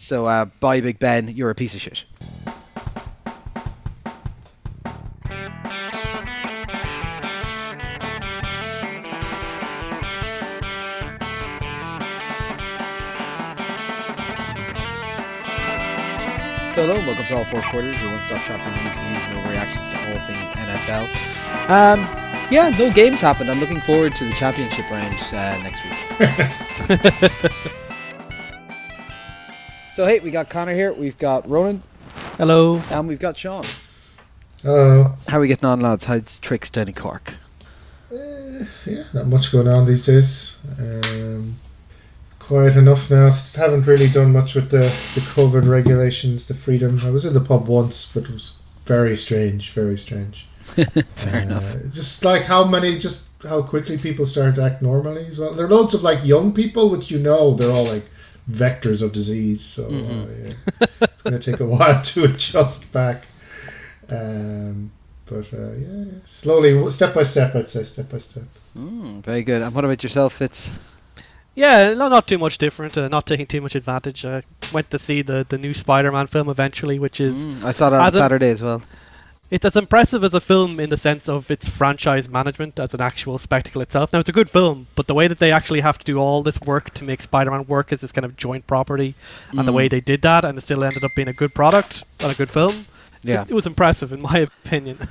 So uh, bye, Big Ben. You're a piece of shit. So hello, and welcome to all four quarters, your one-stop shop for news, views, and reactions to all things NFL. Um, yeah, no games happened. I'm looking forward to the championship round uh, next week. so hey, we got Connor here, we've got Ronan, Hello. and we've got Sean. Oh, How are we getting on, lads? How's tricks down in Cork? eh, yeah, not much going on these days. Um, quiet enough now. S- Haven't really done much with the, the COVID regulations, the freedom. I was in the pub once, but it was very strange, very strange. Fair Uh, enough. Just like how many, just how quickly people start to act normally as well. There are loads of like young people, which you know they're all like vectors of disease. So uh, Mhm. yeah, it's going to take a while to adjust back. Um, but uh, yeah, yeah, slowly, step by step, I'd say, step by step. Mm, very good. And what about yourself, Fitz? Yeah, no, not too much different. Uh, not taking too much advantage. Uh, went to see the the new Spider-Man film eventually, which is Mm, I saw that on As a- Saturday as well. It's as impressive as a film in the sense of its franchise management as an actual spectacle itself. Now it's a good film, but the way that they actually have to do all this work to make Spider-Man work as this kind of joint property, and the way Mm. they did that, and it still ended up being a good product and a good film. Yeah. it, it was impressive in my opinion.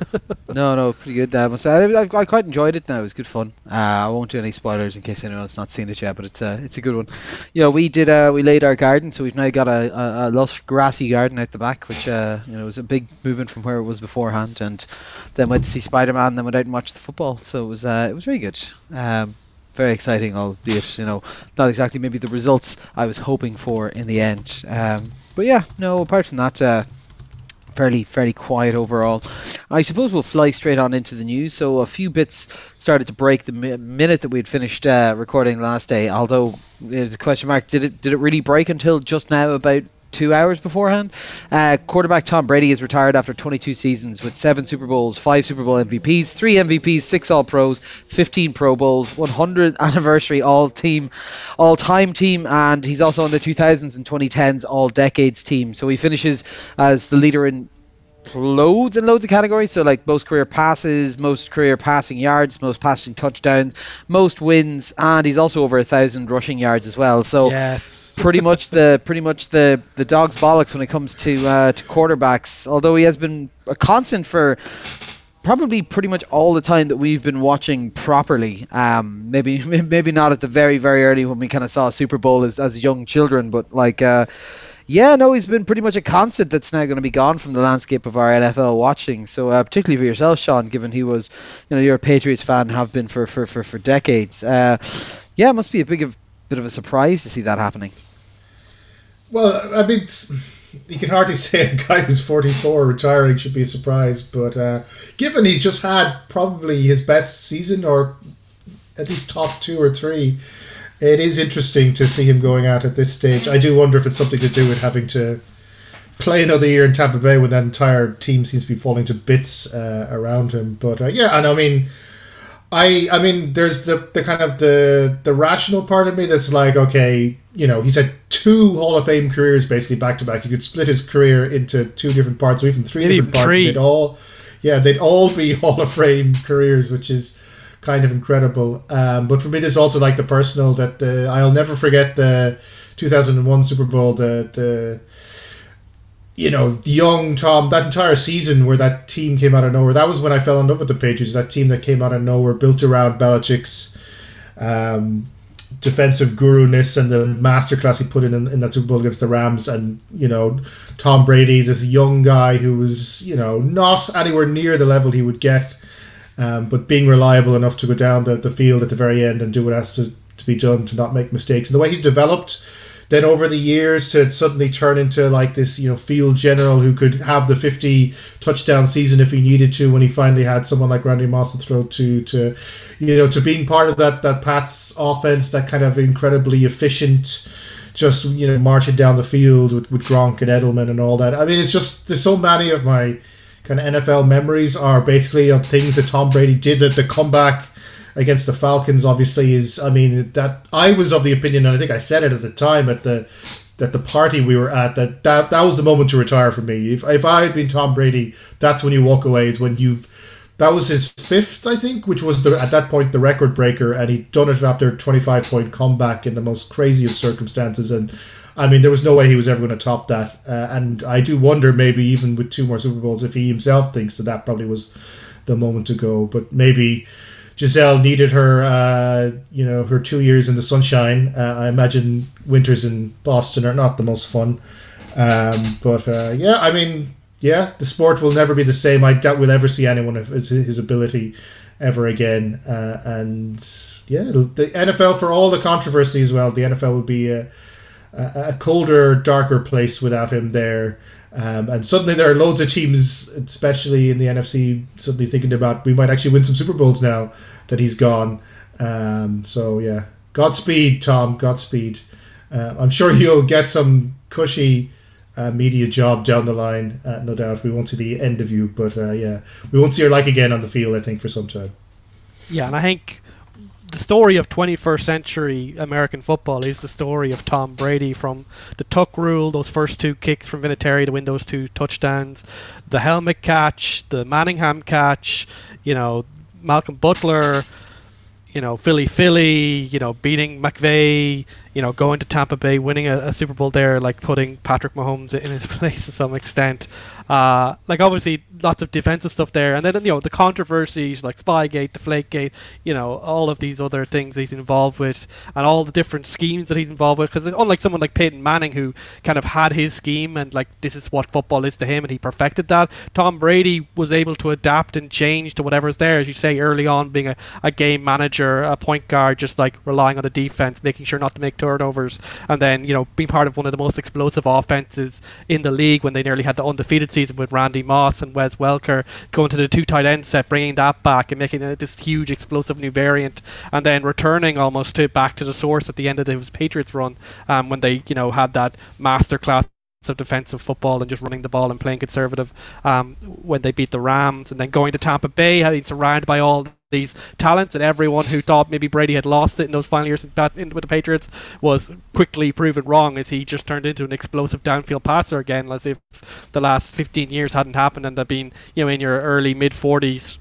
No, no, pretty good. Must say, I, I, I quite enjoyed it. Now it was good fun. Uh, I won't do any spoilers in case anyone's not seen it yet, but it's a it's a good one. You know, we did uh, we laid our garden, so we've now got a, a, a lush grassy garden out the back, which uh, you know was a big movement from where it was beforehand. And then went to see Spider Man, then went out and watched the football. So it was uh, it was very good. Um, very exciting, albeit you know not exactly maybe the results I was hoping for in the end. Um, but yeah, no. Apart from that. Uh, fairly fairly quiet overall. I suppose we'll fly straight on into the news. So a few bits started to break the mi- minute that we had finished uh, recording last day. Although there's a question mark: did it did it really break until just now about? Two hours beforehand, uh, quarterback Tom Brady is retired after 22 seasons with seven Super Bowls, five Super Bowl MVPs, three MVPs, six All Pros, 15 Pro Bowls, 100th anniversary All Team, All Time Team, and he's also on the 2000s and 2010s All Decades Team. So he finishes as the leader in loads and loads of categories. So like most career passes, most career passing yards, most passing touchdowns, most wins, and he's also over a thousand rushing yards as well. So yes. Pretty much the pretty much the the dog's bollocks when it comes to uh, to quarterbacks. Although he has been a constant for probably pretty much all the time that we've been watching properly. Um, maybe maybe not at the very very early when we kind of saw Super Bowl as as young children, but like. Uh, yeah, no, he's been pretty much a constant that's now going to be gone from the landscape of our NFL watching. So, uh, particularly for yourself, Sean, given he was, you know, you're a Patriots fan, have been for for for, for decades. Uh, yeah, it must be a big bit of a surprise to see that happening. Well, I mean, you can hardly say a guy who's 44 retiring should be a surprise, but uh, given he's just had probably his best season or at least top two or three, it is interesting to see him going out at this stage. I do wonder if it's something to do with having to play another year in Tampa Bay when that entire team seems to be falling to bits uh, around him. But uh, yeah, and I mean, I I mean, there's the, the kind of the the rational part of me that's like, okay, you know, he's had two Hall of Fame careers basically back to back. You could split his career into two different parts, or even three Maybe different parts. They'd all, yeah, they'd all be Hall of Fame careers, which is kind of incredible. Um, but for me, there's also like the personal that uh, I'll never forget the 2001 Super Bowl. The the you know, young Tom, that entire season where that team came out of nowhere, that was when I fell in love with the Patriots. That team that came out of nowhere, built around Belichick's um, defensive guru-ness and the masterclass he put in, in in that Super Bowl against the Rams. And, you know, Tom Brady's this young guy who was, you know, not anywhere near the level he would get, um, but being reliable enough to go down the, the field at the very end and do what has to, to be done to not make mistakes. And the way he's developed then over the years to suddenly turn into like this, you know, field general who could have the 50 touchdown season if he needed to when he finally had someone like Randy Moss to throw to, to, you know, to being part of that, that Pats offense, that kind of incredibly efficient, just, you know, marching down the field with, with Gronk and Edelman and all that. I mean, it's just, there's so many of my kind of NFL memories are basically of things that Tom Brady did that the comeback against the Falcons obviously is I mean that I was of the opinion and I think I said it at the time at the at the party we were at that that, that was the moment to retire for me. If if I had been Tom Brady, that's when you walk away. Is when you've that was his fifth, I think, which was the, at that point the record breaker, and he'd done it after a 25 point comeback in the most crazy of circumstances. And I mean, there was no way he was ever going to top that. Uh, and I do wonder, maybe even with two more Super Bowls, if he himself thinks that that probably was the moment to go. But maybe Gisele needed her, uh, you know, her two years in the sunshine. Uh, I imagine winters in Boston are not the most fun. Um, but uh, yeah, I mean, yeah, the sport will never be the same. I doubt we'll ever see anyone of his, his ability ever again. Uh, and yeah, the NFL for all the controversy as well. The NFL would be a, a colder, darker place without him there. Um, and suddenly there are loads of teams, especially in the NFC, suddenly thinking about we might actually win some Super Bowls now that he's gone. Um, so yeah, Godspeed, Tom. Godspeed. Uh, I'm sure he'll get some cushy uh, media job down the line, uh, no doubt. We won't see the end of you, but uh, yeah, we won't see your like again on the field. I think for some time. Yeah, and I think the story of 21st century American football is the story of Tom Brady from the tuck rule, those first two kicks from Vinatieri to win those two touchdowns, the helmet catch, the Manningham catch, you know, Malcolm Butler, you know, Philly Philly, you know, beating McVay, you know, going to Tampa Bay, winning a, a Super Bowl there, like putting Patrick Mahomes in his place to some extent. Uh, like obviously lots of defensive stuff there, and then you know the controversies like Spygate, Deflategate, you know all of these other things he's involved with, and all the different schemes that he's involved with. Because unlike someone like Peyton Manning who kind of had his scheme and like this is what football is to him, and he perfected that. Tom Brady was able to adapt and change to whatever's there, as you say early on, being a, a game manager, a point guard, just like relying on the defense, making sure not to make turnovers, and then you know being part of one of the most explosive offenses in the league when they nearly had the undefeated season with Randy Moss and Wes Welker, going to the two tight end set, bringing that back and making it this huge explosive new variant, and then returning almost to back to the source at the end of the Patriots run um, when they you know had that masterclass of defensive football and just running the ball and playing conservative um, when they beat the Rams and then going to Tampa Bay having surrounded by all these talents, and everyone who thought maybe Brady had lost it in those final years with the Patriots was quickly proven wrong as he just turned into an explosive downfield passer again, as if the last 15 years hadn't happened and had been, you know, in your early mid 40s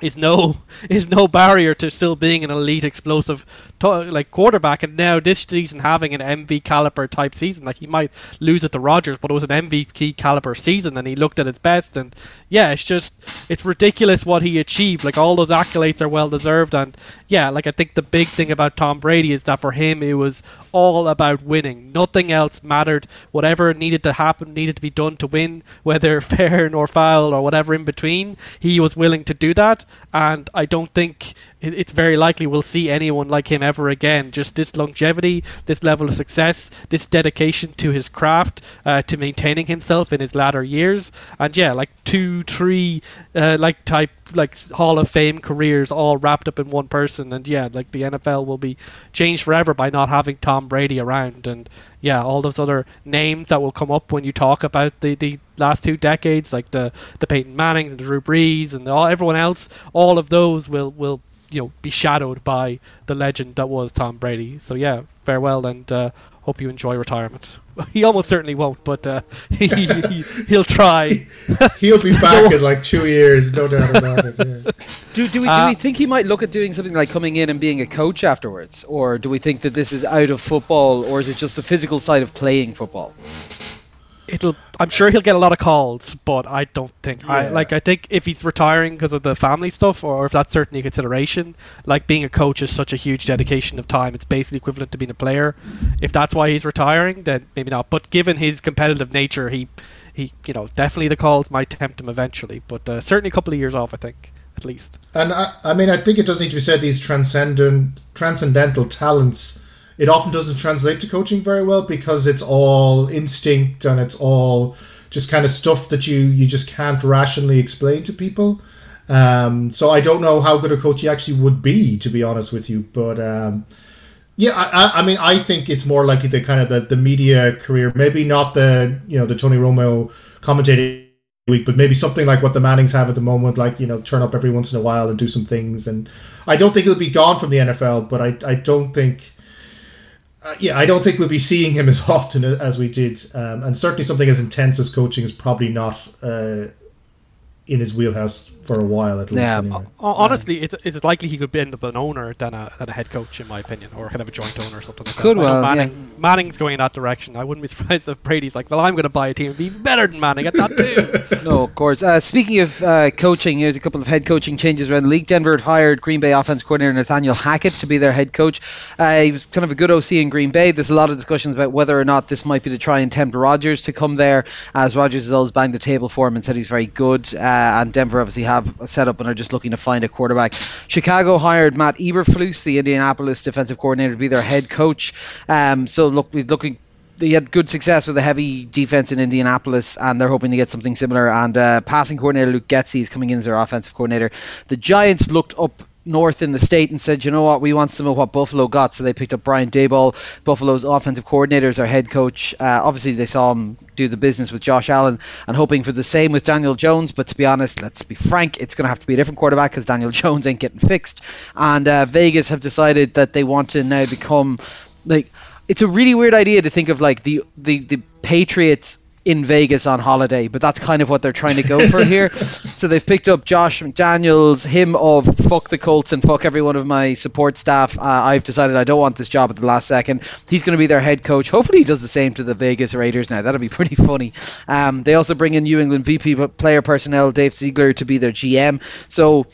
is no is no barrier to still being an elite explosive like quarterback and now this season having an MV caliber type season. Like he might lose it to Rodgers but it was an MVP caliber season and he looked at his best. And yeah it's just it's ridiculous what he achieved. Like all those accolades are well deserved. And yeah like I think the big thing about Tom Brady is that for him it was all about winning. Nothing else mattered. Whatever needed to happen needed to be done to win whether fair nor foul or whatever in between he was willing to do that. And I don't think it's very likely we'll see anyone like him ever again. Just this longevity, this level of success, this dedication to his craft, uh, to maintaining himself in his latter years, and yeah, like two, three, uh, like type like Hall of Fame careers all wrapped up in one person. And yeah, like the NFL will be changed forever by not having Tom Brady around. And yeah, all those other names that will come up when you talk about the, the last two decades, like the the Peyton Mannings and the Drew Brees and all everyone else, all of those will will you know be shadowed by the legend that was Tom Brady. So yeah, farewell and uh, hope you enjoy retirement. He almost certainly won't, but uh, he, he, will try. He'll be back in like two years, no doubt about it. Yeah. Do, do, we, do uh, we think he might look at doing something like coming in and being a coach afterwards? Or do we think that this is out of football, or is it just the physical side of playing football? It'll I'm sure he'll get a lot of calls, but I don't think yeah. I like I think if he's retiring because of the family stuff or if that's certainly a consideration, like being a coach is such a huge dedication of time. It's basically equivalent to being a player. If that's why he's retiring, then maybe not. But given his competitive nature, he he you know, definitely the calls might tempt him eventually, but uh, certainly a couple of years off, I think. At least. And I, I mean, I think it does need to be said these transcendent, transcendental talents it often doesn't translate to coaching very well because it's all instinct and it's all just kind of stuff that you you just can't rationally explain to people. Um, so I don't know how good a coach he actually would be, to be honest with you. But um, yeah, I, I mean, I think it's more likely the kind of the, the media career, maybe not the you know the Tony Romo commentating week, but maybe something like what the Mannings have at the moment, like you know, turn up every once in a while and do some things. And I don't think he'll be gone from the NFL, but I I don't think uh, yeah, I don't think we'll be seeing him as often as we did, um, and certainly something as intense as coaching is probably not uh, in his wheelhouse for a while at least. Yeah. Anyway. Honestly, it's, it's likely he could end up an owner than a, than a head coach, in my opinion, or kind of a joint owner or something like Could that. Well, Manning, yeah. Manning's going in that direction. I wouldn't be surprised if Brady's like, well, I'm going to buy a team and be better than Manning at that too. No, of course. Uh, speaking of uh, coaching, there's a couple of head coaching changes around the league. Denver had hired Green Bay offense coordinator Nathaniel Hackett to be their head coach. Uh, he was kind of a good OC in Green Bay. There's a lot of discussions about whether or not this might be to try and tempt Rodgers to come there, as Rodgers has always banged the table for him and said he's very good. Uh, and Denver obviously have a setup and are just looking to find a quarterback. Chicago hired Matt Eberflus, the Indianapolis defensive coordinator, to be their head coach. Um, so look, he's looking they had good success with a heavy defense in Indianapolis, and they're hoping to get something similar. And uh, passing coordinator Luke Getsy is coming in as their offensive coordinator. The Giants looked up north in the state and said, you know what, we want some of what Buffalo got. So they picked up Brian Daboll, Buffalo's offensive coordinator, as their head coach. Uh, obviously, they saw him do the business with Josh Allen and hoping for the same with Daniel Jones. But to be honest, let's be frank, it's going to have to be a different quarterback because Daniel Jones ain't getting fixed. And uh, Vegas have decided that they want to now become like it's a really weird idea to think of like the the, the Patriots in Vegas on holiday, but that's kind of what they're trying to go for here. So they've picked up Josh McDaniels, him of fuck the Colts and fuck every one of my support staff. Uh, I've decided I don't want this job at the last second. He's going to be their head coach. Hopefully he does the same to the Vegas Raiders now. That'll be pretty funny. Um, they also bring in New England VP player personnel Dave Ziegler to be their GM. So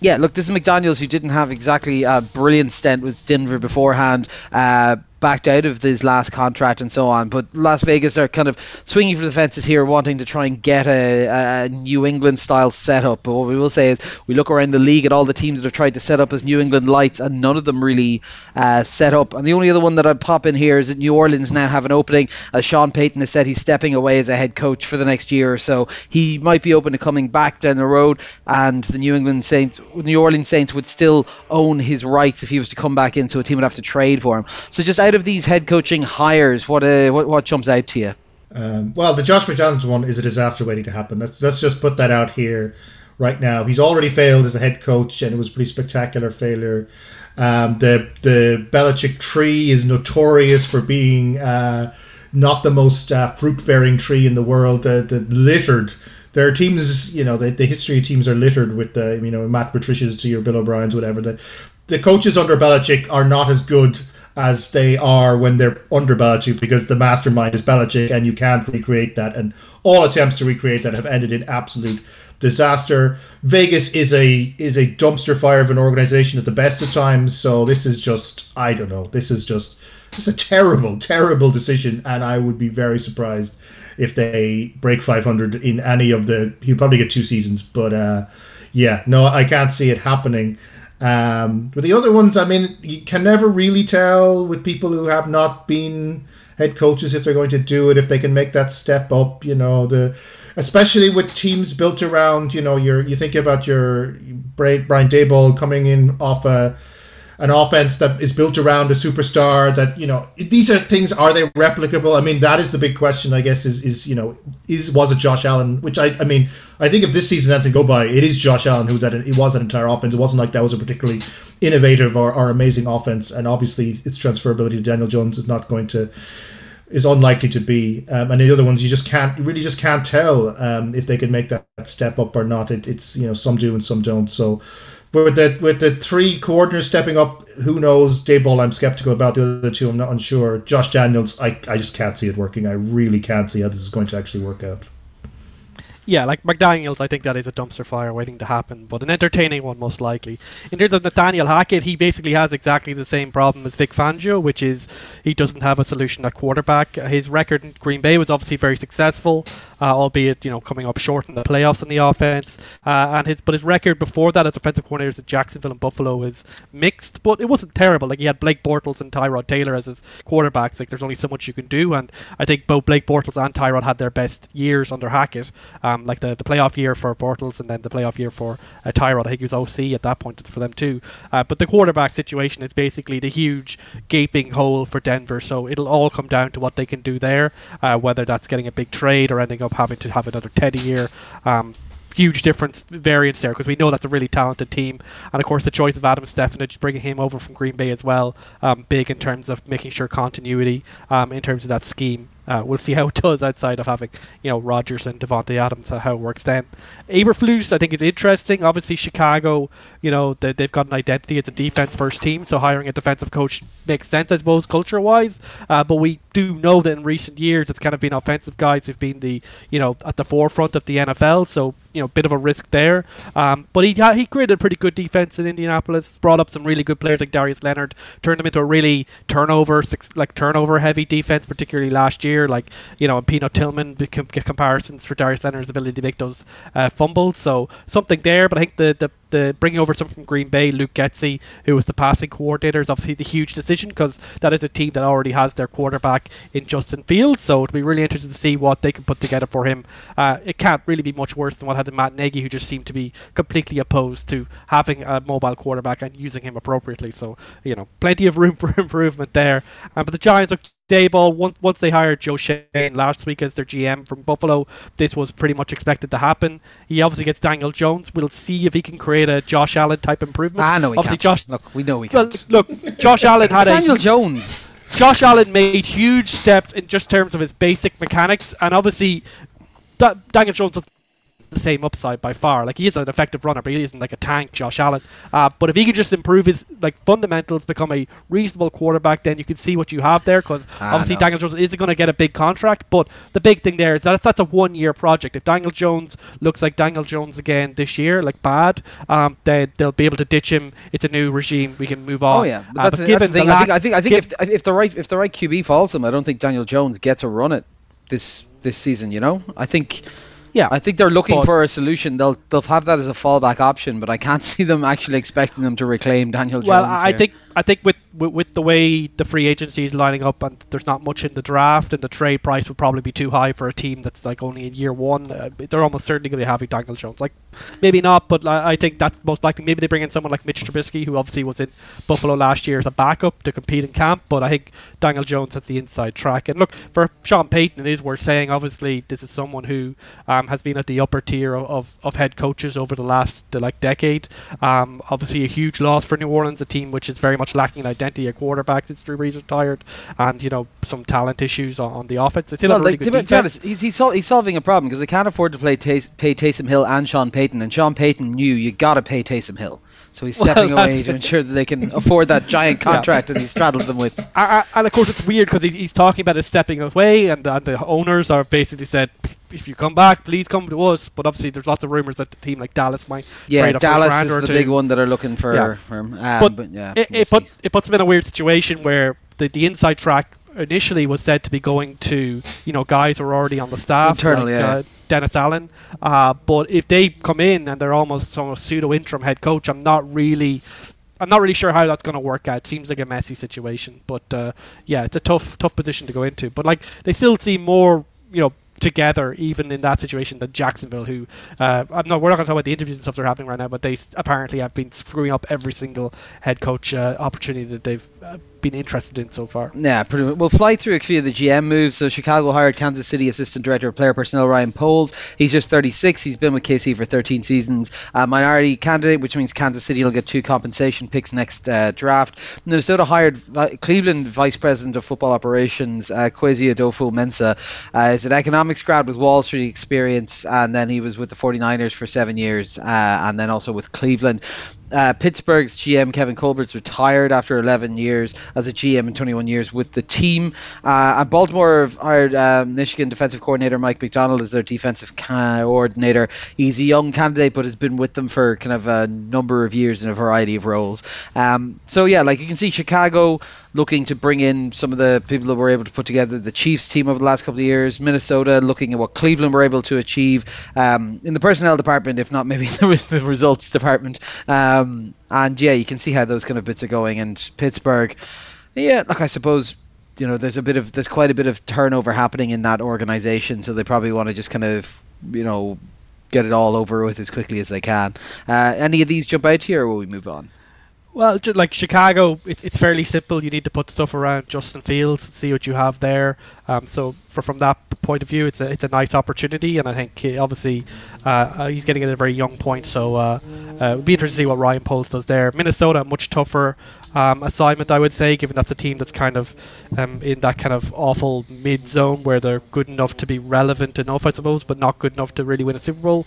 yeah, look, this is McDaniels who didn't have exactly a brilliant stint with Denver beforehand. Uh, backed out of his last contract and so on. But Las Vegas are kind of swinging for the fences here, wanting to try and get a, a New England style setup. But what we will say is we look around the league at all the teams that have tried to set up as New England lights, and none of them really uh, set up. And the only other one that I'd pop in here is that New Orleans now have an opening, as Sean Payton has said he's stepping away as a head coach for the next year or so. He might be open to coming back down the road, and the New England Saints, New Orleans Saints would still own his rights if he was to come back into a team would have to trade for him. So just out of these head coaching hires, what uh, what, what jumps out to you? Um, well, the Josh McDaniels one is a disaster waiting to happen. Let's, let's just put that out here right now. He's already failed as a head coach, and it was a pretty spectacular failure. Um, the the Belichick tree is notorious for being uh, not the most uh, fruit bearing tree in the world. The, the littered. There are teams, you know, the, the history teams are littered with the, you know, Matt Patricia's to your Bill O'Brien's, whatever. The the coaches under Belichick are not as good as they are when they're under Belichick because the mastermind is Belichick and you can't recreate that. And all attempts to recreate that have ended in absolute disaster. Vegas is a is a dumpster fire of an organization at the best of times. So this is just I don't know. This is just it's a terrible, terrible decision, and I would be very surprised if they break 500 in any of the. He'll probably get two seasons, but uh, yeah, no, I can't see it happening. Um, but the other ones, I mean, you can never really tell with people who have not been head coaches if they're going to do it, if they can make that step up. You know, the especially with teams built around, you know, your you think about your Brian Daboll coming in off a an offense that is built around a superstar that you know these are things are they replicable? I mean that is the big question i guess is is you know is was it josh allen? Which i i mean i think if this season had to go by it is josh allen who's that it was an entire offense. It wasn't like that was a particularly innovative or, or amazing offense. And obviously its transferability to daniel jones is not going to is unlikely to be. Um, and the other ones you just can't you really just can't tell um, if they can make that step up or not. It, it's you know some do and some don't. So with the with the three coordinators stepping up, who knows? Daboll, I'm skeptical about the other two. I'm not unsure. Josh Daniels, I, I just can't see it working. I really can't see how this is going to actually work out. Yeah, like McDaniels, I think that is a dumpster fire waiting to happen, but an entertaining one most likely. In terms of Nathaniel Hackett, he basically has exactly the same problem as Vic Fangio, which is he doesn't have a solution at quarterback. His record in Green Bay was obviously very successful, uh, albeit you know coming up short in the playoffs in the offense. Uh, and his but his record before that as offensive coordinators at Jacksonville and Buffalo is mixed, but it wasn't terrible. Like he had Blake Bortles and Tyrod Taylor as his quarterbacks. Like there's only so much you can do, and I think both Blake Bortles and Tyrod had their best years under Hackett. Um, like the, the playoff year for Bortles and then the playoff year for uh, Tyrod. I think he was OC at that point for them too. Uh, but the quarterback situation is basically the huge gaping hole for Denver. So it'll all come down to what they can do there, uh, whether that's getting a big trade or ending up having to have another Teddy year. Um, huge difference variance there because we know that's a really talented team. And of course, the choice of Adam Stefanich, bringing him over from Green Bay as well, um, big in terms of making sure continuity um, in terms of that scheme. Uh, we'll see how it does outside of having, you know, Rodgers and Davante Adams, uh, how it works then. Eberflus, I think, is interesting. Obviously, Chicago, you know, they, they've got an identity as a defense first team, so hiring a defensive coach makes sense, I suppose, culture wise. Uh, but we do know that in recent years, it's kind of been offensive guys who've been the, you know, at the forefront of the NFL. So you know, bit of a risk there. Um, but he he created a pretty good defense in Indianapolis. Brought up some really good players like Darius Leonard. Turned them into a really turnover like turnover heavy defense, particularly last year. Like you know, and Peanut Tillman comparisons for Darius Leonard's ability to make those uh, fumbles. So something there. But I think the the the bringing over someone from Green Bay, Luke Getsy, who was the passing coordinator, is obviously the huge decision because that is a team that already has their quarterback in Justin Fields. So it'll be really interesting to see what they can put together for him. Uh, it can't really be much worse than what had Matt Nagy, who just seemed to be completely opposed to having a mobile quarterback and using him appropriately. So you know, plenty of room for improvement there. Um, but the Giants look Daboll, once, once they hired Joe Schoen last week as their GM from Buffalo, this was pretty much expected to happen. He obviously gets Daniel Jones. We'll see if he can create a Josh Allen type improvement. I know he obviously, can't. Josh, look, we know he well, can't. Look, Josh Allen had Daniel a Daniel Jones. Josh Allen made huge steps in just terms of his basic mechanics, and obviously, that Daniel Jones the same upside by far. Like he is an effective runner, but he isn't like a tank, Josh Allen. Uh, but if he can just improve his like fundamentals, become a reasonable quarterback, then you can see what you have there. Because Ah, obviously no. Daniel Jones isn't going to get a big contract, but the big thing there is that that's a one-year project. If Daniel Jones looks like Daniel Jones again this year, like bad, um, then they'll be able to ditch him. It's a new regime. We can move on. Oh yeah, but Uh, that's, but the, given the thing. the I think, I think, I think if if the right if the right QB falls him, I don't think Daniel Jones gets a run at this this season. You know, I think yeah, I think they're looking But- for a solution. They'll they'll have that as a fallback option, but I can't see them actually expecting them to reclaim Daniel Jones. I I here. think I think with, with with the way the free agency is lining up, and there's not much in the draft, and the trade price would probably be too high for a team that's like only in year one. Uh, they're almost certainly going to be having Daniel Jones. Like maybe not, but I, I think that's most likely. Maybe they bring in someone like Mitch Trubisky, who obviously was in Buffalo last year as a backup to compete in camp. But I think Daniel Jones has the inside track. And look for Sean Payton, it is worth saying. Obviously, this is someone who um, has been at the upper tier of, of, of head coaches over the last like decade. Um, obviously, a huge loss for New Orleans, a team which is very much lacking an identity at quarterback since Drew Brees retired, and you know some talent issues on, on the offense. They still Well, have a really to good be- defense. honest, he's he's, sol- he's solving a problem because they can't afford to play Tays- pay Taysom Hill and Sean Payton, and Sean Payton knew you got to pay Taysom Hill, so he's Well, stepping away to ensure that they can afford that giant Yeah. contract that he straddled them with. And of course, it's weird because he's, he's talking about it stepping away, and, and the owners are basically said, if you come back, please come to us. But obviously, there's lots of rumors that the team like Dallas might Yeah, Dallas is the two. big one that are looking for, Yeah. him. Um, But but, yeah, it, we'll it, put, it puts them in a weird situation where the, the inside track initially was said to be going to you know guys who are already on the staff, Internal, like, yeah. uh, Dennis Allen. Uh, but if they come in and they're almost some pseudo interim head coach, I'm not really. I'm not really sure how that's going to work out. Seems like a messy situation, but uh, yeah, it's a tough, tough position to go into. But like, they still seem more, you know, together even in that situation than Jacksonville, who uh, I'm not. We're not going to talk about the interviews and stuff that are happening right now, but they apparently have been screwing up every single head coach uh, opportunity that they've uh, been interested in so far. Yeah, pretty much. We'll fly through a few of the GM moves. So Chicago hired Kansas City Assistant Director of Player Personnel Ryan Poles. He's just 36. He's been with KC for 13 seasons. A minority candidate, which means Kansas City will get two compensation picks next uh, draft. Minnesota hired Vi- Cleveland Vice President of Football Operations uh, Kwesi Adofo-Mensah. Uh, he's an economics grad with Wall Street experience, and then he was with the 49ers for seven years, uh, and then also with Cleveland. Uh, Pittsburgh's GM Kevin Colbert's retired after 11 years as a GM and 21 years with the team. Uh, and Baltimore have hired uh, Michigan defensive coordinator Mike Macdonald as their defensive coordinator. He's a young candidate, but has been with them for kind of a number of years in a variety of roles. Um, so yeah, like you can see, Chicago looking to bring in some of the people that were able to put together the Chiefs team over the last couple of years. Minnesota looking at what Cleveland were able to achieve um, in the personnel department, if not maybe the results department. Um, and yeah, you can see how those kind of bits are going. And Pittsburgh, yeah, like I suppose. You know, there's a bit of there's quite a bit of turnover happening in that organization, so they probably want to just kind of, you know, get it all over with as quickly as they can. Uh, any of these jump out here, or will we move on? Well, like Chicago, it, it's fairly simple. You need to put stuff around Justin Fields, and see what you have there. Um, so, for, from that point of view, it's a it's a nice opportunity, and I think he, obviously uh, uh, he's getting at a very young point. So, uh, uh, it'll be interesting to see what Ryan Poles does there. Minnesota, much tougher um, assignment, I would say, given that's a team that's kind of um, in that kind of awful mid zone where they're good enough to be relevant enough, I suppose, but not good enough to really win a Super Bowl.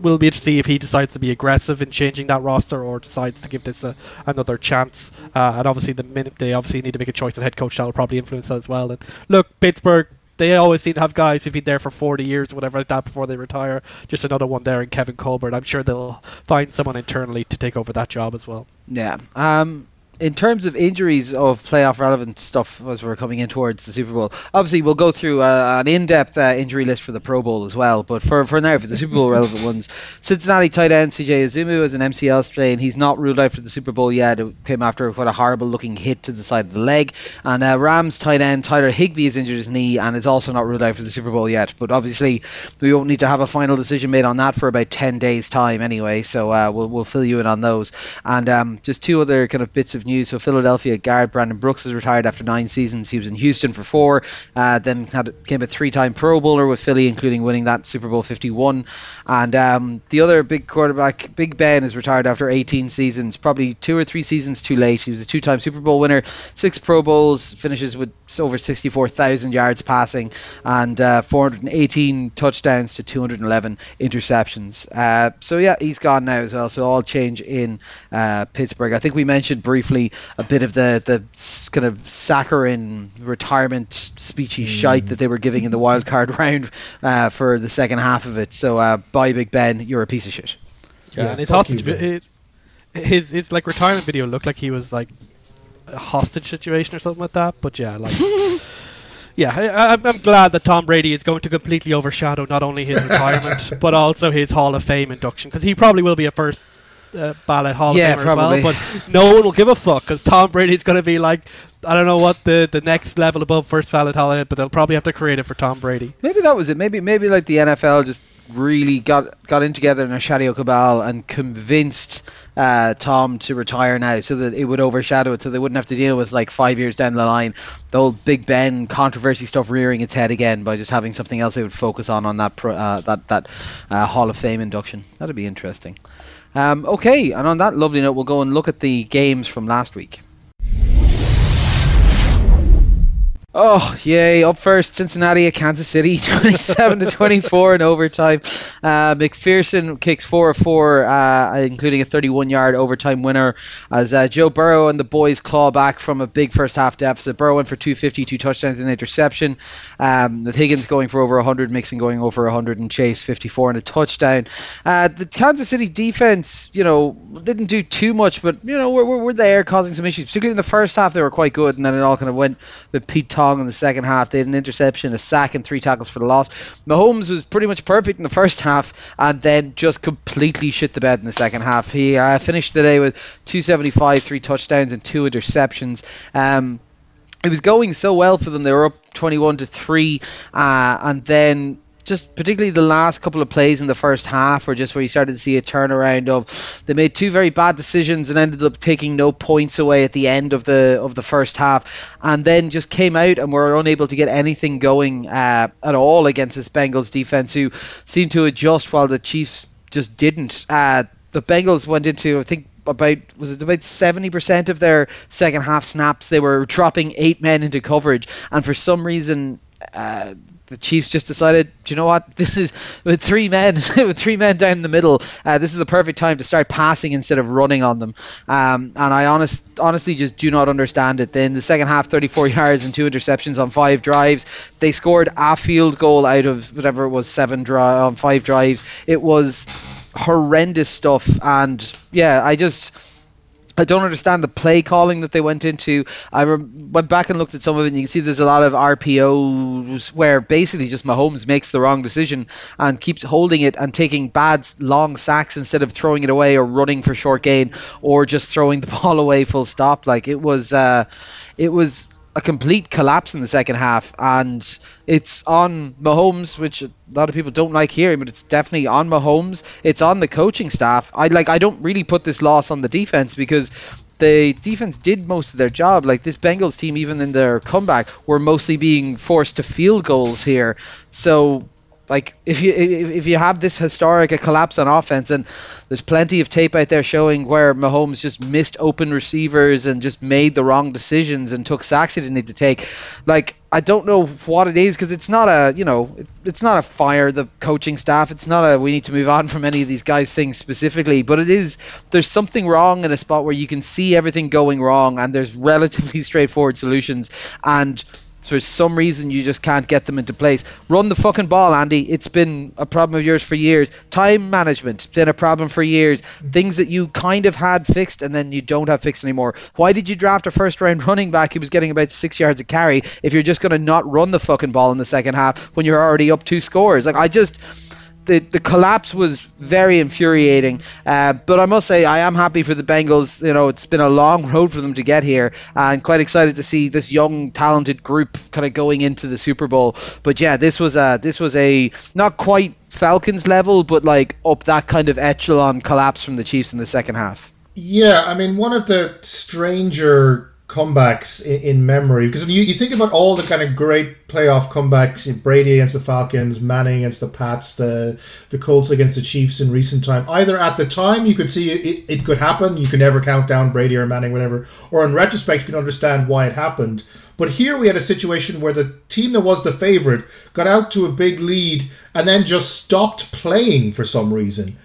Will be to see if he decides to be aggressive in changing that roster or decides to give this a, another chance. Uh, and obviously, the minute they obviously need to make a choice at head coach, that will probably influence that as well. And look, Pittsburgh. They always seem to have guys who've been there for 40 years whatever like that before they retire. Just another one there in Kevin Colbert. I'm sure they'll find someone internally to take over that job as well. Yeah. Um, in terms of injuries of playoff relevant stuff as we're coming in towards the Super Bowl, obviously we'll go through uh, an in-depth uh, injury list for the Pro Bowl as well. But for, for now, for the Super Bowl relevant ones, Cincinnati tight end CJ Uzomah has an MCL strain. He's not ruled out for the Super Bowl yet. It came after what a horrible looking hit to the side of the leg. And uh, Rams tight end Tyler Higbee has injured his knee and is also not ruled out for the Super Bowl yet. But obviously we won't need to have a final decision made on that for about 10 days time anyway. So uh, we'll, we'll fill you in on those. And um, just two other kind of bits of news. So Philadelphia guard Brandon Brooks has retired after nine seasons. He was in Houston for four, uh, then had a three-time Pro Bowler with Philly, including winning that Super Bowl 51. And um, the other big quarterback, Big Ben, is retired after 18 seasons, probably two or three seasons too late. He was a two-time Super Bowl winner, six Pro Bowls, finishes with over 64,000 yards passing, and uh, 418 touchdowns to 211 interceptions. Uh, so yeah, he's gone now as well. So all change in uh, Pittsburgh. I think we mentioned briefly a bit of the the kind of saccharine retirement speechy shite that they were giving in the wild card round uh, for the second half of it. So uh, bye, Big Ben, you're a piece of shit. Yeah, and his hostage, you, his, his his like retirement video looked like he was like a hostage situation or something like that. But yeah, like. Yeah, I, I'm, I'm glad that Tom Brady is going to completely overshadow not only his retirement but also his Hall of Fame induction because he probably will be a first uh, ballot Hall Yeah, of Famer probably. as well. But no one will give a fuck because Tom Brady's going to be like I don't know what the, the next level above first ballot Hall of Fame, but they'll probably have to create it for Tom Brady. Maybe that was it. Maybe maybe like the NFL just really got got in together in a shadow cabal and convinced uh, Tom to retire now, so that it would overshadow it, so they wouldn't have to deal with like five years down the line the old Big Ben controversy stuff rearing its head again by just having something else they would focus on on that pro, uh, that that uh, Hall of Fame induction. That'd be interesting. Um, okay, and on that lovely note, we'll go and look at the games from last week. Oh, yay. Up first, Cincinnati at Kansas City, 27 to 24 in overtime. Uh, McPherson kicks 4 of 4, uh, including a 31 yard overtime winner as uh, Joe Burrow and the boys claw back from a big first half deficit. Burrow went for 250, two touchdowns and an interception. Um, with Higgins going for over 100, Mixon going over 100, and Chase 54 and a touchdown. Uh, the Kansas City defense, you know, didn't do too much, but, you know, we're, we're, there causing some issues. Particularly in the first half, they were quite good, and then it all kind of went with Pete Tong in the second half. They had an interception, a sack, and three tackles for the loss. Mahomes was pretty much perfect in the first half, and then just completely shit the bed in the second half. He uh, finished the day with 275, three touchdowns, and two interceptions. Um, it was going so well for them. They were up 21 to 3, uh, and then just particularly the last couple of plays in the first half were just where you started to see a turnaround of they made two very bad decisions and ended up taking no points away at the end of the of the first half and then just came out and were unable to get anything going uh, at all against this Bengals defense who seemed to adjust while the Chiefs just didn't. Uh, the Bengals went into I think about was it about 70% of their second half snaps they were dropping eight men into coverage and for some reason uh, the Chiefs just decided, do you know what? This is with three men, with three men down the middle. Uh, this is the perfect time to start passing instead of running on them. Um, and I honest, honestly just do not understand it. Then the second half, 34 yards and two interceptions on five drives. They scored a field goal out of whatever it was, seven dri- on five drives. It was horrendous stuff. And yeah, I just. I don't understand the play calling that they went into. I re- went back and looked at some of it, and you can see there's a lot of RPOs where basically just Mahomes makes the wrong decision and keeps holding it and taking bad long sacks instead of throwing it away or running for short gain or just throwing the ball away full stop. Like it was, uh, it was a complete collapse in the second half, and it's on Mahomes, which a lot of people don't like hearing, but it's definitely on Mahomes. It's on the coaching staff. I like. I don't really put this loss on the defense because the defense did most of their job. Like this Bengals team, even in their comeback, were mostly being forced to field goals here. So like if you if, you have this historic a collapse on offense, and there's plenty of tape out there showing where Mahomes just missed open receivers and just made the wrong decisions and took sacks he didn't need to take. Like I don't know what it is because it's not a you know it, it's not a fire the coaching staff. It's not a we need to move on from any of these guys things specifically, but it is there's something wrong in a spot where you can see everything going wrong and there's relatively straightforward solutions and for some reason you just can't get them into place. Run the fucking ball, Andy. It's been a problem of yours for years. Time management been a problem for years. Things that you kind of had fixed and then you don't have fixed anymore. Why did you draft a first round running back who was getting about six yards a carry if you're just going to not run the fucking ball in the second half when you're already up two scores? Like I just the, the collapse was very infuriating. Uh, but I must say, I am happy for the Bengals. You know, it's been a long road for them to get here, and quite excited to see this young, talented group kind of going into the Super Bowl. But yeah, this was a this was a not quite Falcons level, but like up that kind of echelon collapse from the Chiefs in the second half. Yeah, I mean, one of the stranger comebacks in, in memory because you, you think about all the kind of great playoff comebacks Brady against the Falcons, Manning against the Pats, the the Colts against the Chiefs in recent time. Either at the time you could see it, it could happen, you could never count down Brady or Manning, whatever, or in retrospect you can understand why it happened. But here we had a situation where the team that was the favorite got out to a big lead and then just stopped playing for some reason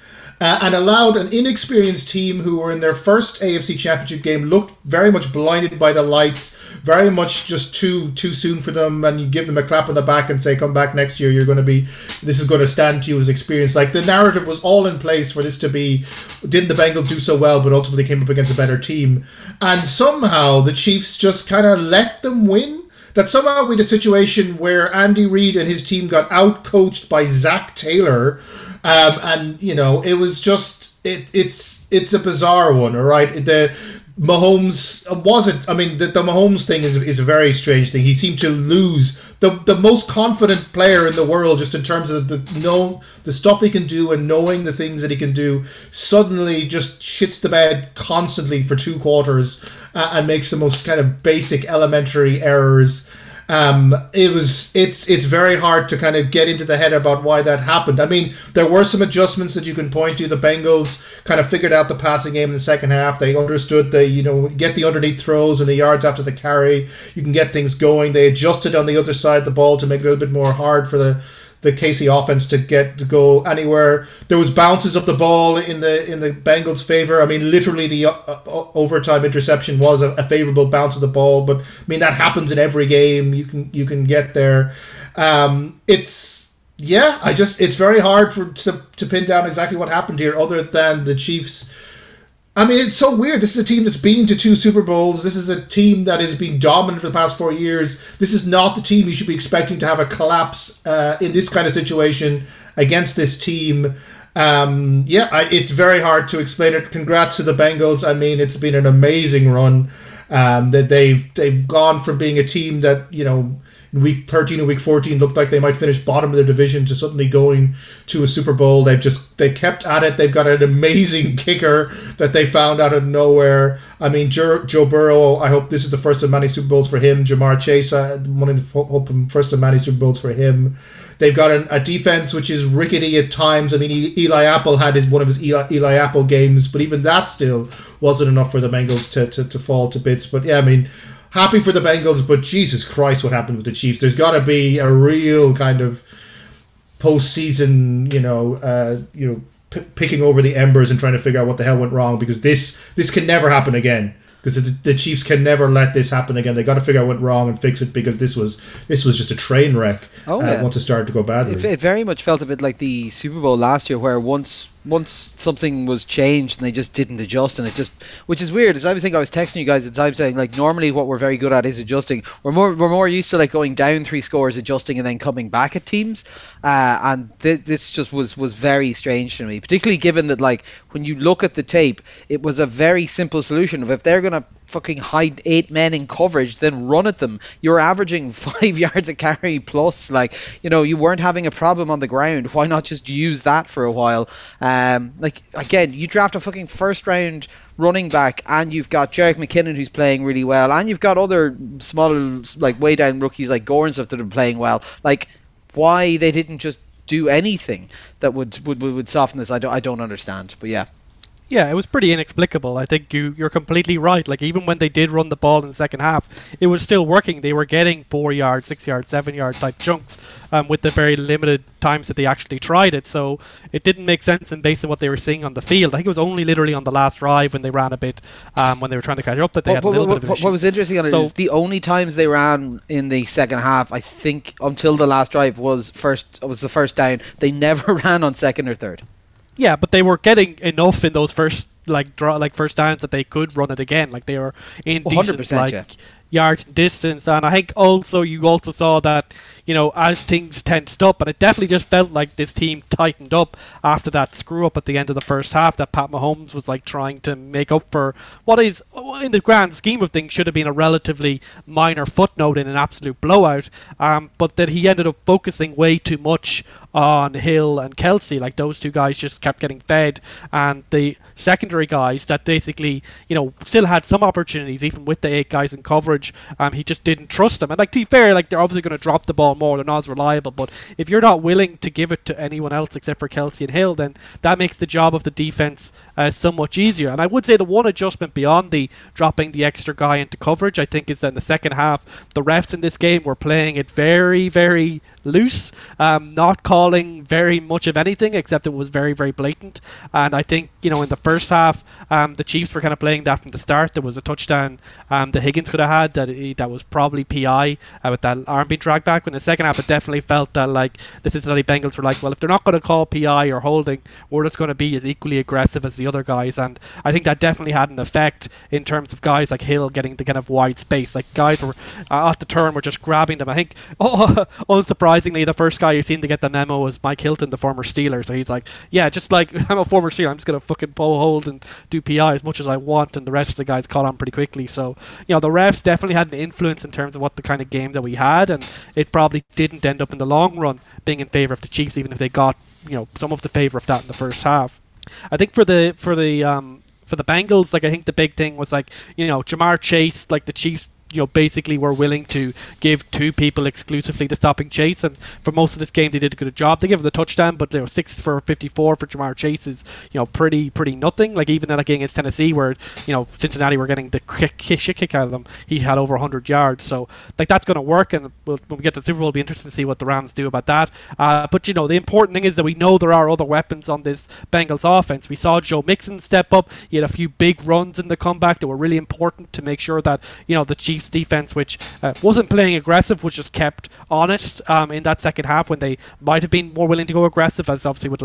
uh, and allowed an inexperienced team who were in their first AFC Championship game looked very much blinded by the lights, very much just too too soon for them. And you give them a clap on the back and say, "Come back next year. You're going to be. This is going to stand to you as experience." Like the narrative was all in place for this to be. Didn't the Bengals do so well, but ultimately came up against a better team, and somehow the Chiefs just kind of let them win that somehow we had a situation where Andy Reid and his team got out coached by Zac Taylor, um, and you know, it was just it, it's it's a bizarre one, all right. The Mahomes wasn't. I mean, the, the Mahomes thing is is a very strange thing. He seemed to lose the the most confident player in the world, just in terms of the know the stuff he can do and knowing the things that he can do. Suddenly, just shits the bed constantly for two quarters uh, and makes the most kind of basic elementary errors um, it was it's it's very hard to kind of get into the head about why that happened. I mean, there were some adjustments that you can point to. The Bengals kind of figured out the passing game in the second half. They understood the you know get the underneath throws and the yards after the carry. You can get things going. They adjusted on the other side of the ball to make it a little bit more hard for the the KC offense to get to go anywhere. There was bounces of the ball in the in the Bengals' favor. I mean, literally the uh, uh, overtime interception was a, a, favorable bounce of the ball. But I mean, that happens in every game. You can you can get there. Um, it's yeah. I just it's very hard for to, to pin down exactly what happened here, other than the Chiefs I mean, it's so weird. This is a team that's been to two Super Bowls. This is a team that has been dominant for the past four years. This is not the team you should be expecting to have a collapse uh, in this kind of situation against this team. Um, yeah, I, it's very hard to explain it. Congrats to the Bengals. I mean, it's been an amazing run. Um, that they've they've gone from being a team that you know week 13 and week 14 looked like they might finish bottom of their division to suddenly going to a Super Bowl. They've just they kept at it. They've got an amazing kicker that they found out of nowhere. I mean, Joe, Joe Burrow. I hope this is the first of many Super Bowls for him. Ja'Marr Chase, uh, one of the hope first of many Super Bowls for him. They've got an, a defense which is rickety at times. I mean, Eli Apple had his, one of his Eli, Eli Apple games, but even that still wasn't enough for the Bengals to, to, to fall to bits. But yeah, I mean, happy for the Bengals, but Jesus Christ, what happened with the Chiefs? There's got to be a real kind of postseason, you know, uh, you know, p- picking over the embers and trying to figure out what the hell went wrong because this this can never happen again. Because the, the Chiefs can never let this happen again. They got to figure out what went wrong and fix it because this was this was just a train wreck. Oh, uh, yeah. once it started to go badly, it, it very much felt a bit like the Super Bowl last year, where once once something was changed and they just didn't adjust and it just which is weird as I was think I was texting you guys at the time saying like normally what we're very good at is adjusting we're more we're more used to like going down three scores adjusting and then coming back at teams uh, and th- this just was was very strange to me particularly given that like when you look at the tape it was a very simple solution of if they're gonna fucking hide eight men in coverage, then run at them. You're averaging five yards a carry plus. Like, you know, you weren't having a problem on the ground. Why not just use that for a while? Um, like, again, you draft a fucking first round running back and you've got Jerick McKinnon who's playing really well and you've got other smaller, like, way down rookies like stuff that are playing well. Like, why they didn't just do anything that would, would, would soften this, I don't, I don't understand. But yeah. Yeah, it was pretty inexplicable. I think you you're completely right. Like even when they did run the ball in the second half, it was still working. They were getting four yard, six yard, seven yard type chunks um, with the very limited times that they actually tried it. So it didn't make sense and based on what they were seeing on the field. I think it was only literally on the last drive when they ran a bit um, when they were trying to catch up that they had a little bit of what, issue. what was interesting on it So- is the only times they ran in the second half, I think, until the last drive was first was the first down. They never ran on second or third. Yeah, but they were getting enough in those first like draw like first downs that they could run it again. Like they were in Oh, decent 100%, like yeah. Yards distance. And I think also you also saw that you know as things tensed up, and it definitely just felt like this team tightened up after that screw up at the end of the first half. That Pat Mahomes was like trying to make up for what is in the grand scheme of things should have been a relatively minor footnote in an absolute blowout. Um, but that he ended up focusing way too much on Hill and Kelce. Like those two guys just kept getting fed, and the secondary guys that basically, you know, still had some opportunities, even with the eight guys in coverage. Um, he just didn't trust them. And like to be fair, like they're obviously going to drop the ball more. They're not as reliable. But if you're not willing to give it to anyone else except for Kelce and Hill, then that makes the job of the defense uh, so much easier. And I would say the one adjustment beyond the dropping the extra guy into coverage, I think, is that in the second half, the refs in this game were playing it very, very loose, um, not calling very much of anything except it was very, very blatant. And I think, you know, in the first half, um, the Chiefs were kind of playing that from the start. There was a touchdown um, that Higgins could have had that he, that was probably PI uh, with that arm being dragged back. But in the second half, it definitely felt that like this is the Cincinnati Bengals were like, well, if they're not going to call PI or holding, we're just going to be as equally aggressive as the other guys. And I think that definitely had an effect in terms of guys like Hill getting the kind of wide space. Like guys were uh, at the turn were just grabbing them. I think, oh, unsurprisingly, the first guy who seemed to get the memo was Mike Hilton, the former Steeler. So he's like, yeah, just like I'm a former Steeler, I'm just gonna fucking pull hold and do PI as much as I want, and the rest of the guys caught on pretty quickly. So you know, the refs definitely had an influence in terms of what the kind of game that we had, and it probably didn't end up in the long run being in favor of the Chiefs, even if they got you know some of the favor of that in the first half. I think for the for the um for the Bengals, like I think the big thing was like you know Ja'Marr Chase, like the Chiefs. You know, basically, were willing to give two people exclusively to stopping Chase, and for most of this game, they did a good job. They gave him the touchdown, but you know, six for fifty-four for Ja'Marr Chase is you know pretty pretty nothing. Like even that game against Tennessee, where you know Cincinnati were getting the kick, kick, kick out of them, he had over hundred yards. So like that's going to work, and we'll, when we get to the Super Bowl, it'll be interesting to see what the Rams do about that. Uh, but you know, the important thing is that we know there are other weapons on this Bengals offense. We saw Joe Mixon step up. He had a few big runs in the comeback that were really important to make sure that you know the Chiefs defense, which uh, wasn't playing aggressive, was just kept honest um, in that second half when they might have been more willing to go aggressive, as obviously with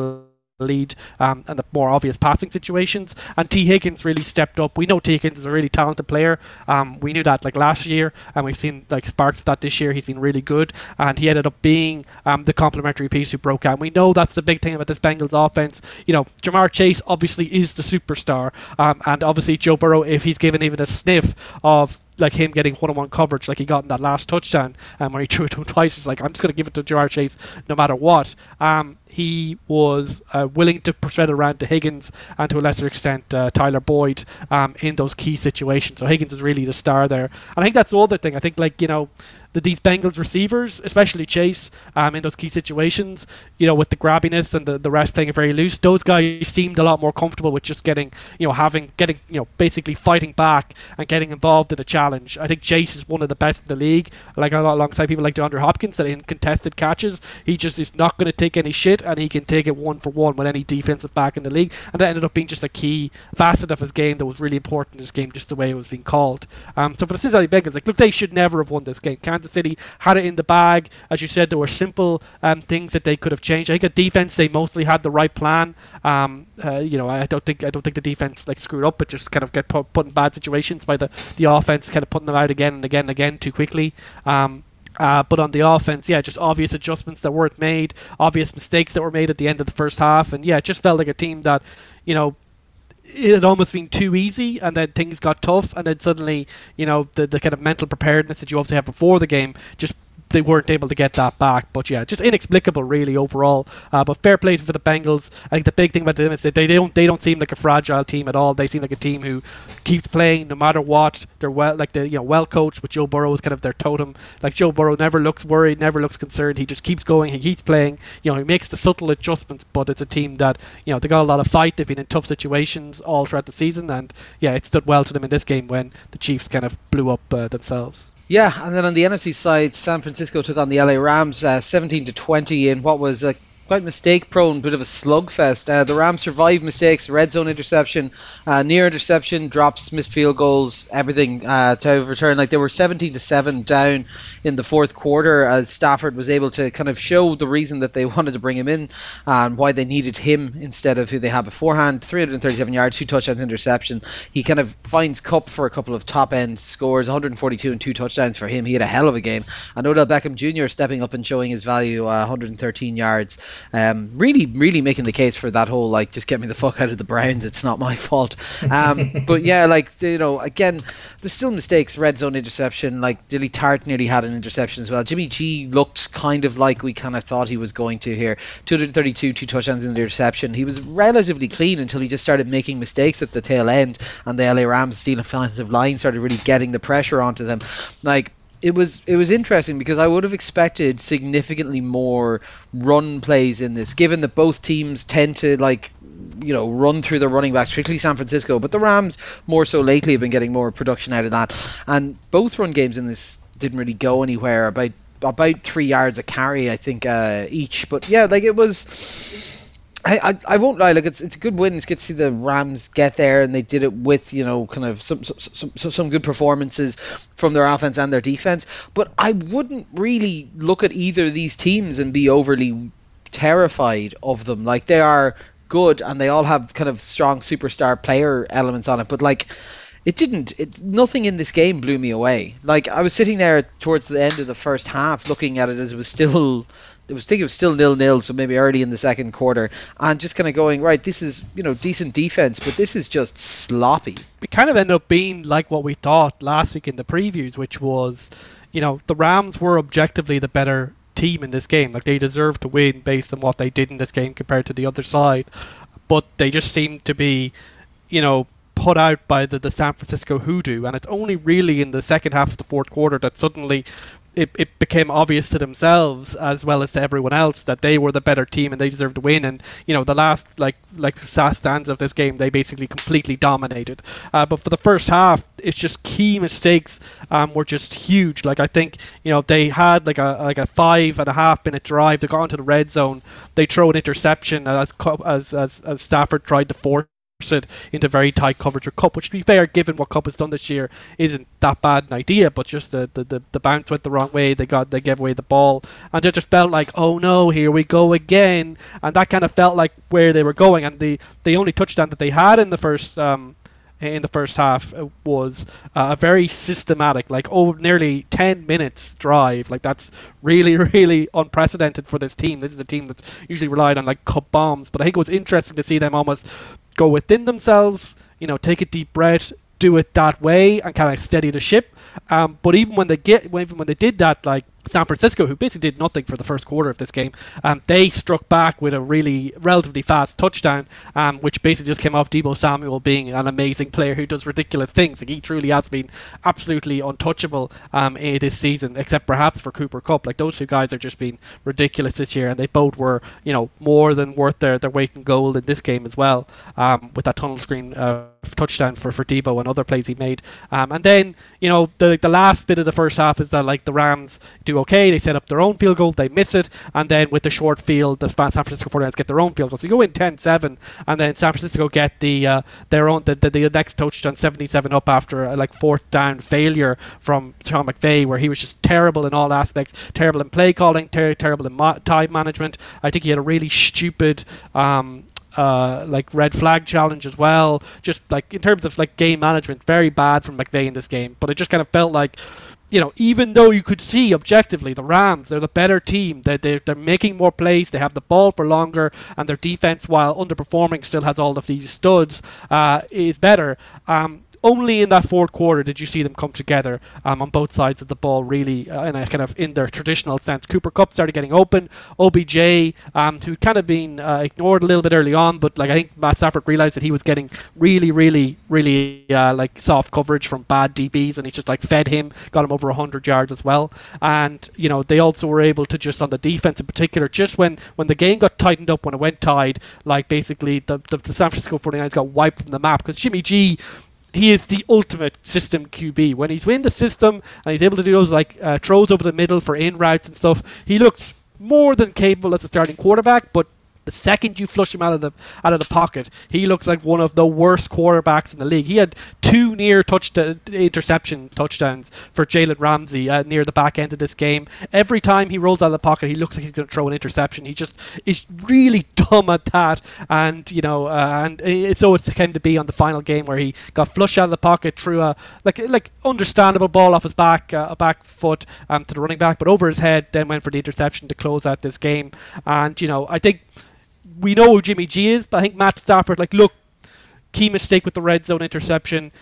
lead um, and the more obvious passing situations. And Tee Higgins really stepped up. We know Tee Higgins is a really talented player. Um, we knew that like last year, and we've seen like sparks that this year. He's been really good, and he ended up being um, the complementary piece who broke out. And we know that's the big thing about this Bengals offense. You know, Ja'Marr Chase obviously is the superstar, um, and obviously Joe Burrow, if he's given even a sniff of like him getting one-on-one coverage like he got in that last touchdown um, when he threw it to him twice. It's like I'm just going to give it to Ja'Marr Chase no matter what. Um, he was uh, willing to spread around to Higgins and to a lesser extent uh, Tyler Boyd um, in those key situations. So Higgins is really the star there. And I think that's the other thing. I think like you know the these Bengals receivers, especially Chase, um, in those key situations, you know, with the grabbiness and the, the rest playing it very loose, those guys seemed a lot more comfortable with just getting, you know, having, getting, you know, basically fighting back and getting involved in a challenge. I think Chase is one of the best in the league, like alongside people like DeAndre Hopkins, that in contested catches, he just is not going to take any shit and he can take it one for one with any defensive back in the league. And that ended up being just a key facet of his game that was really important in this game, just the way it was being called. Um, so for the Cincinnati Bengals, like, look, they should never have won this game. Kansas City had it in the bag. As you said, there were simple um, things that they could have changed. I think at defense they mostly had the right plan. Um, uh, you know, I don't think I don't think the defense like screwed up, but just kind of get put, put in bad situations by the the offense, kind of putting them out again and again and again too quickly. Um, uh, but on the offense, yeah, just obvious adjustments that weren't made, obvious mistakes that were made at the end of the first half, and yeah, it just felt like a team that, you know, it had almost been too easy, and then things got tough, and then suddenly, you know, the the kind of mental preparedness that you obviously have before the game just they weren't able to get that back. But yeah, just inexplicable really overall. Uh, but fair play for the Bengals. I think the big thing about them is that they don't they don't seem like a fragile team at all. They seem like a team who keeps playing no matter what. They're well like the you know well coached. But Joe Burrow is kind of their totem. Like Joe Burrow never looks worried, never looks concerned. He just keeps going. He keeps playing. You know he makes the subtle adjustments. But it's a team that you know they got a lot of fight. They've been in tough situations all throughout the season, and yeah, it stood well to them in this game when the Chiefs kind of blew up uh, themselves. Yeah, and then on the NFC side, San Francisco took on the LA Rams uh, 17 to 20 in what was a quite mistake prone, bit of a slugfest. Uh, the Rams survived mistakes, red zone interception, uh, near interception, drops, missed field goals, everything uh, to overturn. Like they were 17 to 7 down in the fourth quarter as Stafford was able to kind of show the reason that they wanted to bring him in and why they needed him instead of who they had beforehand. 337 yards, two touchdowns, interception. He kind of finds Kupp for a couple of top end scores, 142 and two touchdowns for him. He had a hell of a game. And Odell Beckham Jr. stepping up and showing his value, uh, 113 yards. Um, really, really making the case for that whole like just get me the fuck out of the Browns. It's not my fault. Um, but yeah, like you know, again, there's still mistakes. Red zone interception. Like Dilly Tart nearly had an interception as well. Jimmy G looked kind of like we kind of thought he was going to here. 232, two touchdowns in the interception. He was relatively clean until he just started making mistakes at the tail end, and the LA Rams stealing offensive line started really getting the pressure onto them. Like it was it was interesting because I would have expected significantly more run plays in this, given that both teams tend to like you know run through the running backs, particularly San Francisco, but the Rams more so lately have been getting more production out of that, and both run games in this didn't really go anywhere. About about three yards a carry, I think uh, each, but yeah, like it was I, I, I won't lie. Like it's it's a good win. It's good to see the Rams get there, and they did it with you know kind of some some some, some good performances from their offense and their defense. But I wouldn't really look at either of these teams and be overly terrified of them. Like they are good, and they all have kind of strong superstar player elements on it. But like it didn't it, nothing in this game blew me away like i was sitting there towards the end of the first half looking at it as it was still it was thinking it was still nil nil, so maybe early in the second quarter, and just kind of going right. This is you know decent defense, but this is just sloppy. We kind of ended up being like what we thought last week in the previews, which was, you know, the Rams were objectively the better team in this game. Like they deserved to win based on what they did in this game compared to the other side, but they just seemed to be, you know, put out by the, the San Francisco Hoodoo, and it's only really in the second half of the fourth quarter that suddenly it, it became obvious to themselves as well as to everyone else that they were the better team and they deserved to win. And you know, the last like like stands of this game, they basically completely dominated. Uh, but for the first half, it's just key mistakes um, were just huge. Like I think you know they had like a like a five and a half minute drive. They got into the red zone. They throw an interception as as as, as Stafford tried to force it into very tight coverage or Kupp, which to be fair, given what Kupp has done this year, isn't that bad an idea. But just the, the, the, the bounce went the wrong way. They got they gave away the ball, and it just felt like, oh no, here we go again. And that kind of felt like where they were going. And the the only touchdown that they had in the first um, in the first half uh, was uh, a very systematic, like oh, nearly 10 minutes drive. Like that's really, really unprecedented for this team. This is a team that's usually relied on like Kupp bombs, but I think it was interesting to see them almost go within themselves, you know, take a deep breath, do it that way, and kind of steady the ship. Um, but even when they get, even when they did that, like San Francisco, who basically did nothing for the first quarter of this game, um, they struck back with a really relatively fast touchdown, um, which basically just came off Deebo Samuel being an amazing player who does ridiculous things. Like he truly has been absolutely untouchable um, this season, except perhaps for Cooper Kupp. Like those two guys have just been ridiculous this year, and they both were, you know, more than worth their, their weight in gold in this game as well, um, with that tunnel screen uh, touchdown for, for Deebo and other plays he made. Um, and then, you know, the the last bit of the first half is that like the Rams do okay. They set up their own field goal, they miss it, and then with the short field, the San Francisco 49ers get their own field goal. So you go in 10-7, and then San Francisco get the uh, their own the, the, the next touchdown 77 up after a like fourth down failure from Sean McVay, where he was just terrible in all aspects, terrible in play calling, ter- terrible in mo- time management. I think he had a really stupid. Um, uh, like red flag challenge as well. Just like in terms of like game management, very bad from McVay in this game. But it just kind of felt like you know, even though you could see objectively the Rams, they're the better team. They're, they're, they're making more plays. They have the ball for longer, and their defense, while underperforming, still has all of these studs. Uh, is better. Um, only in that fourth quarter did you see them come together um, on both sides of the ball, really, uh, in a kind of in their traditional sense. Cooper Kupp started getting open. OBJ, um, who kind of been uh, ignored a little bit early on, but like I think Matt Stafford realized that he was getting really, really, really uh, like soft coverage from bad DBs, and he just like fed him, got him over hundred yards as well. And you know they also were able to just on the defense in particular, just when when the game got tightened up, when it went tied, like basically the the, the San Francisco 49ers got wiped from the map because Jimmy G he is the ultimate system QB. When he's in the system and he's able to do those like uh, throws over the middle for in routes and stuff, he looks more than capable as a starting quarterback. But the second you flush him out of the out of the pocket, he looks like one of the worst quarterbacks in the league. He had two near touch interception touchdowns for Jalen Ramsey uh, near the back end of this game. Every time he rolls out of the pocket, he looks like he's going to throw an interception. He just is really dumb at that, and you know, uh, and it, so it's came to be on the final game where he got flushed out of the pocket, threw a like like understandable ball off his back uh, back foot um, to the running back, but over his head, then went for the interception to close out this game. And you know, I think we know who Jimmy G is, but I think Matt Stafford, like, look, key mistake with the red zone interception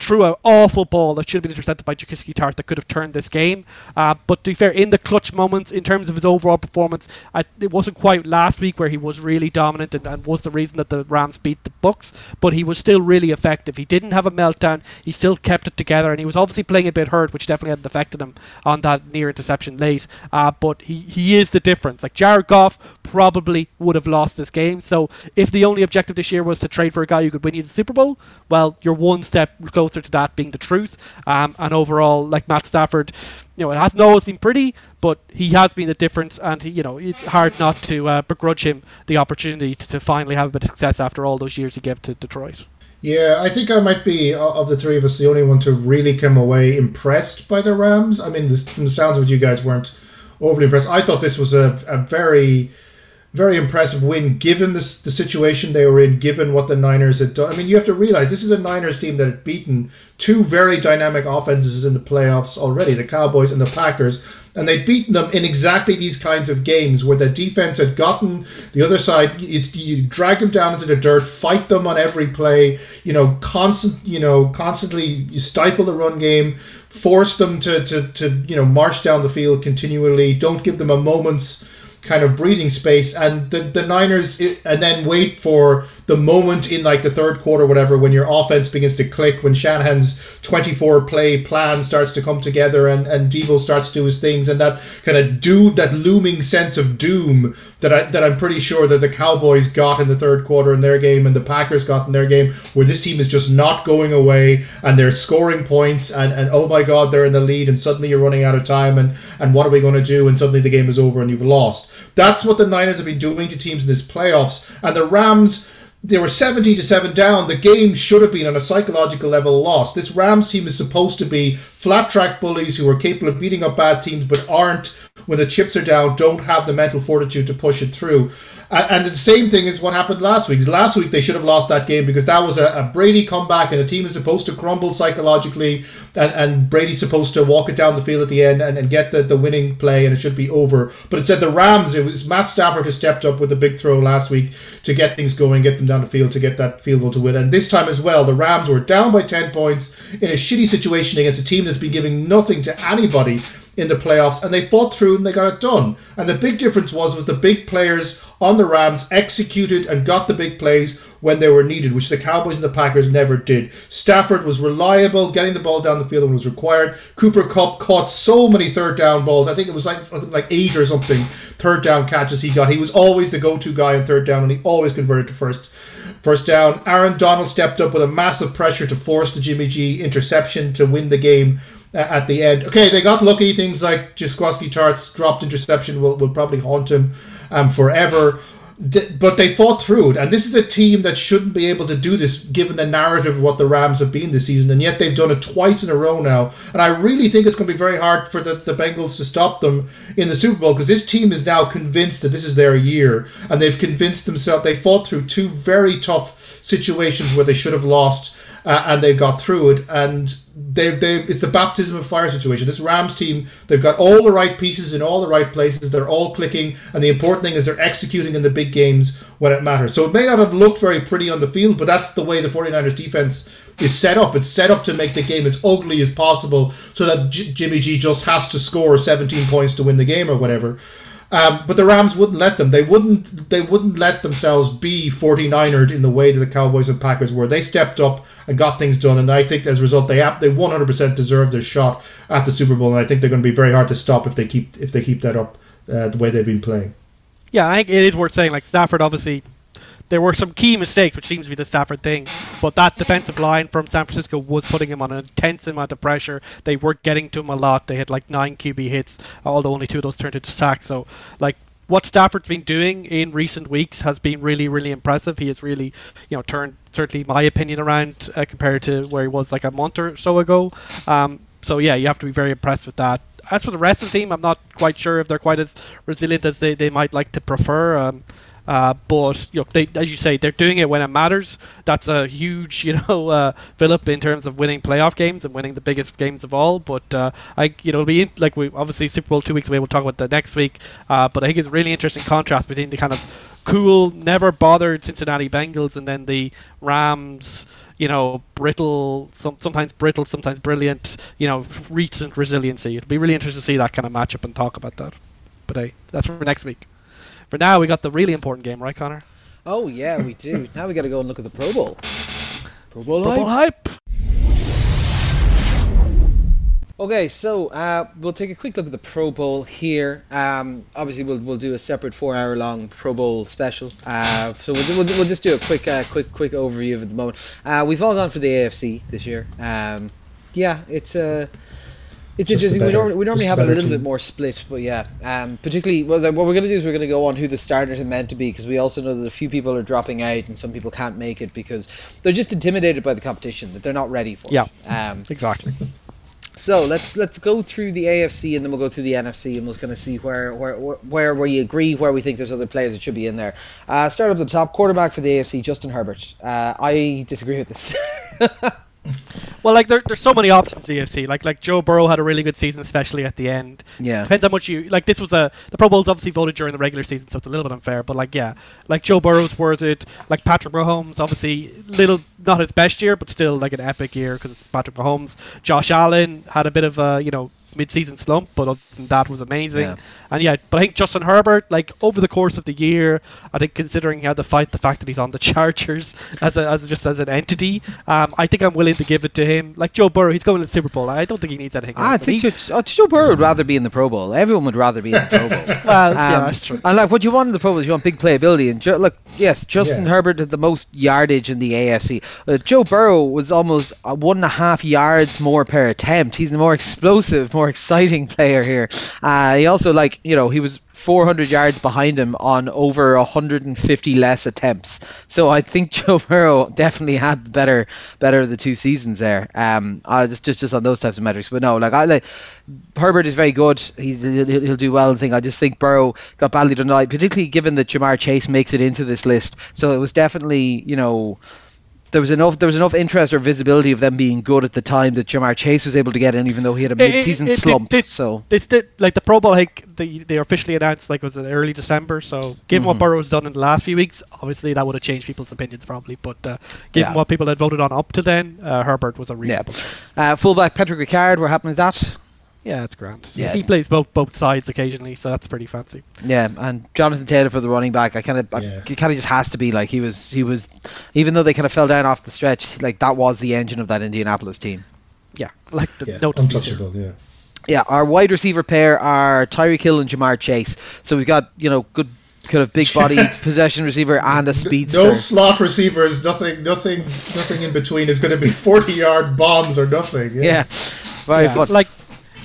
threw an awful ball that should have been intercepted by Jaquiski Tartt that could have turned this game. Uh, but to be fair, in the clutch moments, in terms of his overall performance, I, it wasn't quite last week where he was really dominant and, and, was the reason that the Rams beat the Bucks. But he was still really effective. He didn't have a meltdown. He still kept it together, and he was obviously playing a bit hurt, which definitely hadn't affected him on that near interception late. Uh, but he, he is the difference. Like Jared Goff probably would have lost this game. So if the only objective this year was to trade for a guy who could win you the Super Bowl, well, you're one step closer closer to that being the truth. Um, and overall, like Matt Stafford, you know, it hasn't always been pretty, but he has been the difference, and he, you know, it's hard not to uh, begrudge him the opportunity to, to finally have a bit of success after all those years he gave to Detroit. Yeah, I think I might be of the three of us the only one to really come away impressed by the Rams. I mean, from the sounds of it, you guys weren't overly impressed. I thought this was a, a very very impressive win given this, the situation they were in, given what the Niners had done. I mean, you have to realize this is a Niners team that had beaten two very dynamic offenses in the playoffs already, the Cowboys and the Packers, and they'd beaten them in exactly these kinds of games where the defense had gotten the other side. It's you drag them down into the dirt, fight them on every play, you know, constant, you know, constantly you stifle the run game, force them to to to you know march down the field continually, don't give them a moment's kind of breathing space and the, the Niners and then wait for the moment in like the third quarter whatever when your offense begins to click when Shanahan's 24 play plan starts to come together and and Deebo starts to do his things and that kind of do that looming sense of doom that I that I'm pretty sure that the Cowboys got in the third quarter in their game and the Packers got in their game where this team is just not going away and they're scoring points and and oh my god they're in the lead and suddenly you're running out of time and and what are we going to do and suddenly the game is over and you've lost? That's what the Niners have been doing to teams in this playoffs and the Rams they were 17 to 7 down. The game should have been on a psychological level lost. This Rams team is supposed to be flat track bullies who are capable of beating up bad teams but aren't when the chips are down, don't have the mental fortitude to push it through. And, the same thing is what happened last week. Last week they should have lost that game because that was a, a Brady comeback and the team is supposed to crumble psychologically and, and Brady's supposed to walk it down the field at the end and, and get the, the winning play and it should be over. But instead the Rams, it was Matt Stafford who stepped up with a big throw last week to get things going, get them down the field to get that field goal to win. And this time as well, the Rams were down by 10 points in a shitty situation against a team that's been giving nothing to anybody in the playoffs, and they fought through and they got it done. And the big difference was was the big players on the Rams executed and got the big plays when they were needed, which the Cowboys and the Packers never did. Stafford was reliable, getting the ball down the field when it was required. Cooper Kupp caught so many third down balls. I think it was like like eight or something third down catches he got. He was always the go-to guy in third down, and he always converted to first. First down, Aaron Donald stepped up with a massive pressure to force the Jimmy G interception to win the game at the end. Okay, they got lucky. Things like Jaquiski Tartt's dropped interception will, will probably haunt him um, forever but they fought through it. And this is a team that shouldn't be able to do this given the narrative of what the Rams have been this season. And yet they've done it twice in a row now. And I really think it's going to be very hard for the, the Bengals to stop them in the Super Bowl because this team is now convinced that this is their year. And they've convinced themselves, they fought through two very tough situations where they should have lost uh, and they got through it. And they, they, it's the baptism of fire situation. This Rams team, they've got all the right pieces in all the right places. They're all clicking, and the important thing is they're executing in the big games when it matters. So it may not have looked very pretty on the field, but that's the way the 49ers defense is set up. It's set up to make the game as ugly as possible so that J- Jimmy G just has to score 17 points to win the game or whatever. Um, but the Rams wouldn't let them. They wouldn't. They wouldn't let themselves be 49ered in the way that the Cowboys and Packers were. They stepped up and got things done, and I think as a result, they they 100% deserve their shot at the Super Bowl. And I think they're going to be very hard to stop if they keep if they keep that up uh, the way they've been playing. Yeah, I think it is worth saying. Like Stafford, obviously, there were some key mistakes, which seems to be the Stafford thing. But that defensive line from San Francisco was putting him on an intense amount of pressure. They were getting to him a lot. They had like nine QB hits, although only two of those turned into sacks. So, like, what Stafford's been doing in recent weeks has been really, really impressive. He has really, you know, turned certainly my opinion around uh, compared to where he was like a month or so ago. Um, so yeah, you have to be very impressed with that. As for the rest of the team, I'm not quite sure if they're quite as resilient as they, they might like to prefer. Um, uh, but you know, they, as you say, they're doing it when it matters. That's a huge, you know, uh, fillip in terms of winning playoff games and winning the biggest games of all. But uh, I, you know, it'll be in, like we obviously Super Bowl two weeks away. We'll talk about the next week. Uh, but I think it's a really interesting contrast between the kind of cool, never bothered Cincinnati Bengals and then the Rams you know, brittle, some, sometimes brittle, sometimes brilliant, you know, recent resiliency. It'll be really interesting to see that kind of matchup and talk about that. But hey, that's for next week. For now, we got the really important game, right, Connor? Oh yeah, we do. now we got to go and look at the Pro Bowl. Pro Bowl, Pro Bowl hype. Okay, so uh, we'll take a quick look at the Pro Bowl here. Um, obviously, we'll, we'll do a separate four-hour-long Pro Bowl special. Uh, so we'll, we'll, we'll, just do a quick uh, quick quick overview of it at the moment. Uh, we've all gone for the AFC this year. Um, yeah, it's a uh, it's just interesting. Better, we normally, we normally have a little team. bit more split, but yeah. Um, particularly, well, what we're going to do is we're going to go on who the starters are meant to be because we also know that a few people are dropping out and some people can't make it because they're just intimidated by the competition that they're not ready for. Yeah, um, exactly. So let's let's go through the AFC and then we'll go through the NFC and we'll kind of see where where where we agree, where we think there's other players that should be in there. Uh, start up at the top, quarterback for the AFC, Justin Herbert. Uh, I disagree with this. Well, like there, there's so many options in the AFC. Like like Joe Burrow had a really good season, especially at the end. Yeah. Depends how much you like. This was a the Pro Bowl's obviously voted during the regular season, so it's a little bit unfair. But like yeah, like Joe Burrow's worth it. Like Patrick Mahomes, obviously little not his best year, but still like an epic year because it's Patrick Mahomes. Josh Allen had a bit of a you know mid-season slump, but other than that was amazing. Yeah. And yeah, but I think Justin Herbert, like over the course of the year, I think considering he had to fight the fact that he's on the Chargers as a, as just as an entity, um, I think I'm willing to give it to him. Like Joe Burrow, he's going to the Super Bowl. I don't think he needs anything. I think he, Joe, oh, Joe Burrow would rather be in the Pro Bowl. Everyone would rather be in the Pro Bowl. well, um, yeah, that's true. And like what you want in the Pro Bowl is you want big playability. And jo- look, yes, Justin yeah. Herbert had the most yardage in the AFC. Uh, Joe Burrow was almost uh, one and a half yards more per attempt. He's more explosive, more exciting player here. Uh, he also like you know he was 400 yards behind him on over 150 less attempts. So I think Joe Burrow definitely had the better better of the two seasons there. Um, uh, just just just on those types of metrics. But no, like I like Herbert is very good. He's he'll, he'll do well. I think I just think Burrow got badly done, tonight, particularly given that Ja'Marr Chase makes it into this list. So it was definitely you know there was enough there was enough interest or visibility of them being good at the time that Ja'Marr Chase was able to get in, even though he had a mid-season it, it, it, slump. so did like the Pro Bowl. Like they, they officially announced like was it early December. So given mm-hmm. what Burrow's done in the last few weeks, obviously that would have changed people's opinions probably. But uh, given yeah. what people had voted on up to then, uh, Herbert was a reasonable. Yeah. Uh, fullback Patrick Ricard, what happened with that. Yeah, it's grand. Yeah, he plays both both sides occasionally, so that's pretty fancy. Yeah, and Jonathan Taylor for the running back, I kind of, yeah. kind of just has to be like he was. He was, even though they kind of fell down off the stretch, like that was the engine of that Indianapolis team. Yeah, like the yeah, no untouchable. Yeah. Yeah, our wide receiver pair are Tyreek Hill and Ja'Marr Chase. So we've got you know good kind of big body possession receiver and a speedster. No slot receivers, nothing, nothing, nothing in between is going to be forty yard bombs or nothing. Yeah. yeah. very Yeah, fun. Like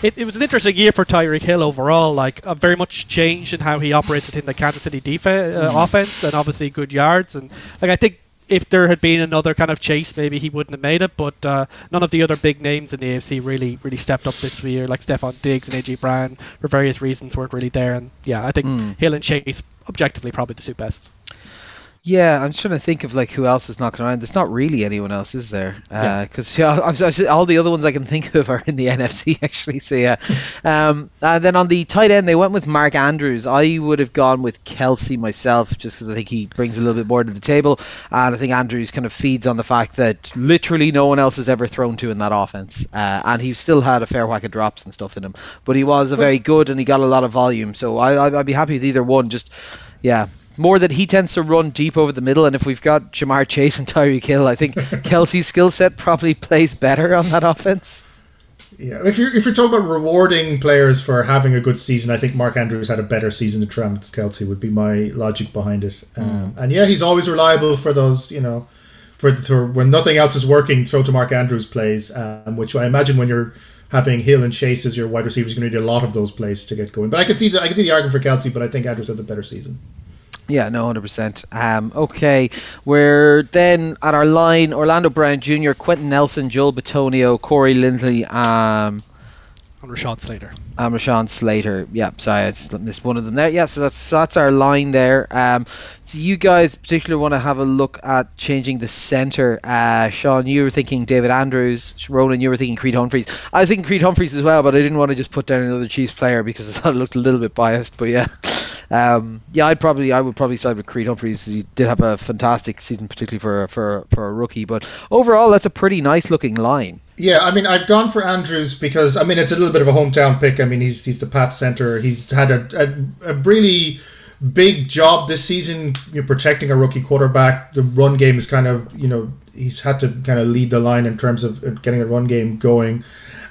it, it was an interesting year for Tyreek Hill overall. Like a very much changed in how he operated in the Kansas City defense, uh, offense, and obviously good yards. And like I think if there had been another kind of chase, maybe he wouldn't have made it. But uh, none of the other big names in the AFC really really stepped up this year. Like Stefon Diggs and AJ Brown, for various reasons, weren't really there. And yeah, I think Mm. Hill and Chase objectively probably the two best. Yeah, I'm just trying to think of like who else is knocking around. There's not really anyone else, is there? Because yeah, I'm, I'm, all the other ones I can think of are in the NFC actually. So yeah. um, and then on the tight end, they went with Mark Andrews. I would have gone with Kelce myself, just because I think he brings a little bit more to the table, and I think Andrews kind of feeds on the fact that literally no one else has ever thrown to in that offense, uh, and he still had a fair whack of drops and stuff in him. But he was a very good, and he got a lot of volume. So I, I'd be happy with either one. Just yeah, more that he tends to run deep over the middle, and if we've got Ja'Marr Chase and Tyreek Hill, I think Kelce's skill set probably plays better on that offense. Yeah, if you're if you're talking about rewarding players for having a good season, I think Mark Andrews had a better season than Travis Kelce would be my logic behind it. Um, and yeah, he's always reliable for those, you know, for, for when nothing else is working, throw to Mark Andrews plays, um, which I imagine when you're having Hill and Chase as your wide receivers, you're going to need a lot of those plays to get going. But I could see the, I can see the argument for Kelce, but I think Andrews had the better season. Yeah, no, hundred percent. Um, okay, we're then at our line: Orlando Brown Jr., Quentin Nelson, Joel Bitonio, Corey Linsley, um, On Rashad Slater. um, Rashawn Slater. Yeah, sorry, I just missed one of them there. Yeah, so that's that's our line there. Um, so you guys particularly want to have a look at changing the center. Uh, Sean, you were thinking David Andrews. Ronan, you were thinking Creed Humphreys. I was thinking Creed Humphreys as well, but I didn't want to just put down another Chiefs player because I thought it looked a little bit biased. But yeah. Um, yeah, I'd probably I would probably side with Creed Humphreys. He did have a fantastic season, particularly for for for a rookie. But overall, that's a pretty nice looking line. Yeah, I mean, I've gone for Andrews because I mean it's a little bit of a hometown pick. I mean, he's he's the Pat center. He's had a, a, a really big job this season, you know, protecting a rookie quarterback. The run game is kind of you know he's had to kind of lead the line in terms of getting a run game going.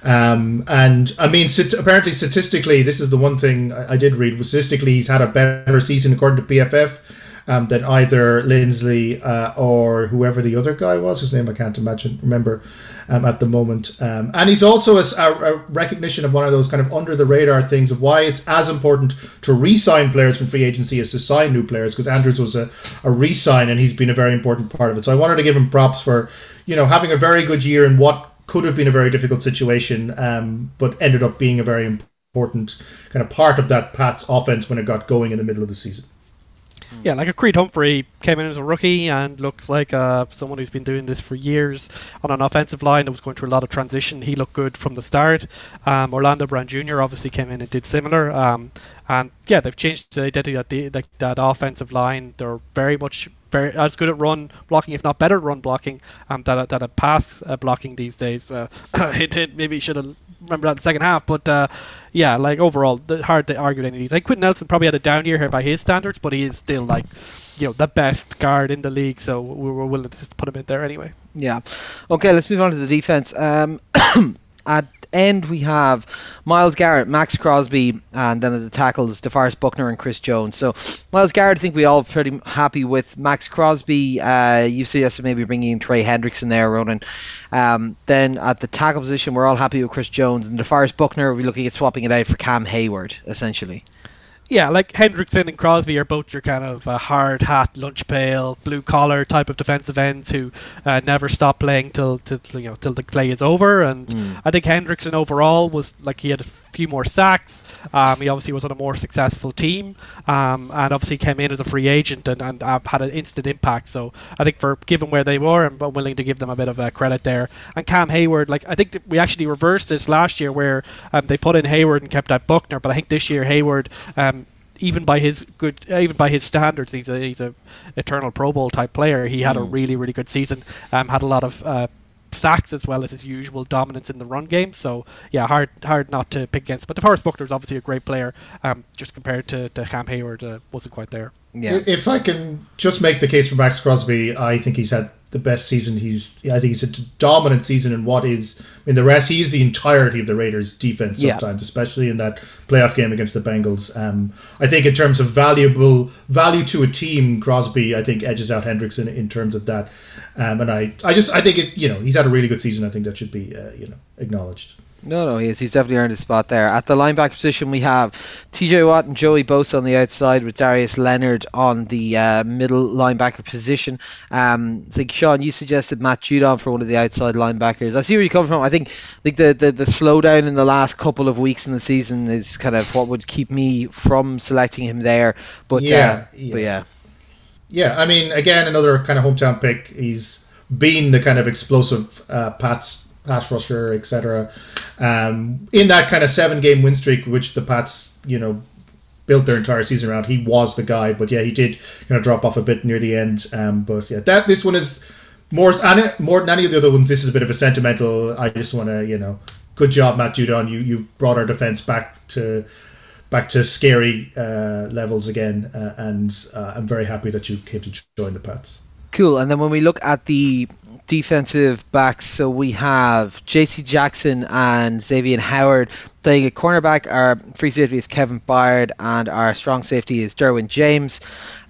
Um, and I mean, stat- apparently statistically, this is the one thing I, I did read. Statistically, he's had a better season according to PFF um, than either Linsley uh, or whoever the other guy was. His name I can't imagine remember um, at the moment. Um, and he's also a recognition of one of those kind of under the radar things of why it's as important to re-sign players from free agency as to sign new players. Because Andrews was a, a re-sign and he's been a very important part of it. So I wanted to give him props for you know having a very good year in what could have been a very difficult situation, um, but ended up being a very important kind of part of that Pats offense when it got going in the middle of the season. Yeah, like a Creed Humphrey came in as a rookie and looks like uh, someone who's been doing this for years on an offensive line that was going through a lot of transition. He looked good from the start. Um, Orlando Brown Jr. obviously came in and did similar. Um, and yeah, they've changed the identity of the, that offensive line. They're very much very as good at run blocking, if not better run blocking, um, than than at pass uh, blocking these days. Uh, hint, hint, maybe should have remember that in the second half, but uh, yeah, like overall, hard to argue any of these. Like Quentin Nelson probably had a down year here by his standards, but he is still like you know the best guard in the league, so we were willing to just put him in there anyway. Yeah. Okay, let's move on to the defense. Um, at end we have Myles Garrett, Maxx Crosby, and then at the tackles DeForest Buckner and Chris Jones. So Myles Garrett, I think we all pretty happy with Maxx Crosby. Uh, you suggested maybe bringing in Trey Hendrickson there, Ronan. Um, then at the tackle position, we're all happy with Chris Jones and DeForest Buckner. We're looking at swapping it out for Cam Heyward, essentially. Yeah, like Hendrickson and Crosby are both your kind of uh, hard hat, lunch pail, blue collar type of defensive ends who uh, never stop playing till, till you know till the play is over. And Mm. I think Hendrickson overall was like he had a few more sacks. Um, he obviously was on a more successful team, um, and obviously came in as a free agent and, and uh, had an instant impact. So I think for given where they were, I'm willing to give them a bit of uh, credit there. And Cam Heyward, like I think we actually reversed this last year where um, they put in Heyward and kept out Buckner, but I think this year Heyward. Um, even by his good, uh, even by his standards, he's a he's a eternal Pro Bowl type player. He had a Mm. really really good season. Um, had a lot of uh, sacks as well as his usual dominance in the run game. So yeah, hard hard not to pick against. But DeForest Buckner is obviously a great player. Um, just compared to, to Cam Heyward, uh, wasn't quite there. Yeah. If I can just make the case for Maxx Crosby, I think he's had the best season. He's I think he's a dominant season in what is I mean the rest. He's the entirety of the Raiders' defense Yeah. sometimes, especially in that playoff game against the Bengals. Um, I think in terms of valuable value to a team, Crosby I think edges out Hendrickson in terms of that. Um, and I I just I think it you know he's had a really good season. I think that should be uh, you know acknowledged. No, no, he is. He's definitely earned his spot there. At the linebacker position, we have TJ Watt and Joey Bosa on the outside, with Darius Leonard on the uh, middle linebacker position. Um, I think Sean, you suggested Matt Judon for one of the outside linebackers. I see where you come from. I think, I think the, the the slowdown in the last couple of weeks in the season is kind of what would keep me from selecting him there. But Yeah, uh, yeah. but yeah, Yeah, I mean, again, another kind of hometown pick. He's been the kind of explosive uh, Pats pass rusher, etc. Um, in that kind of seven game win streak, which the Pats, you know, built their entire season around, he was the guy. But yeah, he did kind of drop off a bit near the end. Um, but yeah, that this one is more more than any of the other ones. This is a bit of a sentimental. I just want to, you know, good job, Matt Judon. You you brought our defense back to back to scary uh, levels again, uh, and uh, I'm very happy that you came to join the Pats. Cool. And then when we look at the defensive backs, so we have J.C. Jackson and Xavier Howard playing at cornerback. Our free safety is Kevin Byard, and our strong safety is Derwin James.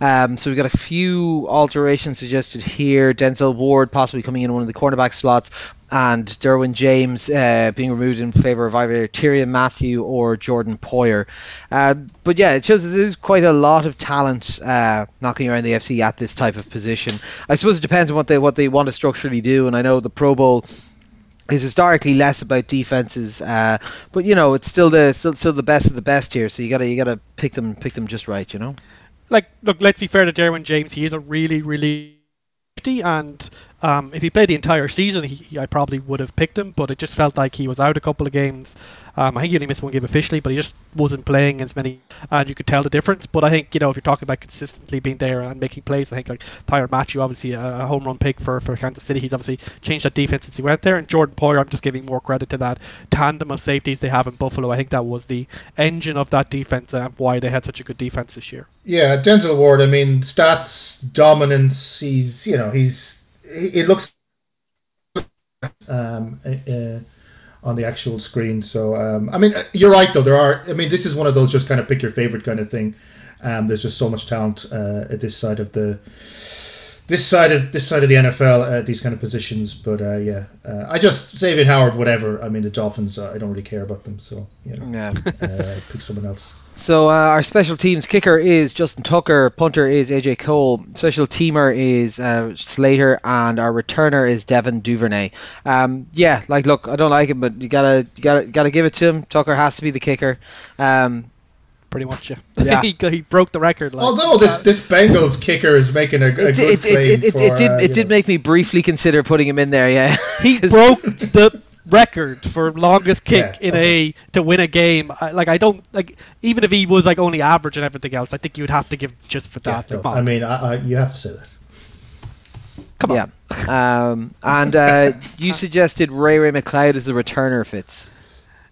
Um, so we've got a few alterations suggested here. Denzel Ward possibly coming in one of the cornerback slots, and Derwin James uh, being removed in favour of either Tyrann Mathieu or Jordan Poyer. Uh, but yeah, it shows that there's quite a lot of talent uh, knocking around the FC at this type of position. I suppose it depends on what they what they want to structurally do, and I know the Pro Bowl is historically less about defenses, uh, but you know it's still the still, still the best of the best here. So you gotta you gotta pick them pick them just right, you know. Like, look, let's be fair to Derwin James. He is a really, really and um, if he played the entire season, he, he- I probably would have picked him. But it just felt like he was out a couple of games. Um, I think he only missed one game officially, but he just wasn't playing as many, and you could tell the difference. But I think you know if you're talking about consistently being there and making plays, I think like Tyrann Mathieu, obviously a, a home run pick for, for Kansas City. He's obviously changed that defense since he went there. And Jordan Poyer, I'm just giving more credit to that tandem of safeties they have in Buffalo. I think that was the engine of that defense and why they had such a good defense this year. Yeah, Denzel Ward. I mean, stats dominance. He's you know he's he- it looks um, uh, on the actual screen. So um, I mean, uh, you're right though. There are. I mean, this is one of those just kind of pick your favorite kind of thing. Um, there's just so much talent uh, at this side of the this side of this side of the NFL at these kind of positions. But uh, yeah, uh, I just Xavier Howard, whatever. I mean, the Dolphins. Uh, I don't really care about them. So you know, Yeah. uh, pick someone else. So uh, our special teams kicker is Justin Tucker, punter is AJ Cole, special teamer is uh, Slater, and our returner is Devin Duvernay. Um, yeah, like look, I don't like him, but you gotta you gotta gotta give it to him. Tucker has to be the kicker. Um, Pretty much, yeah. Yeah. he, he broke the record. Like, Although this this Bengals kicker is making a, a it, good it, claim it, it, for, it did uh, it did know. make me briefly consider putting him in there. Yeah, he broke the record for longest kick Yeah, in okay. a to win a game. I, like I don't like even if he was like only average and everything else, I think you would have to give just for Yeah, that. no, Come on, I mean, I, I, you have to say that. come on. Yeah. Um, and uh, you suggested Ray-Ray McCloud as the returner, Fitz.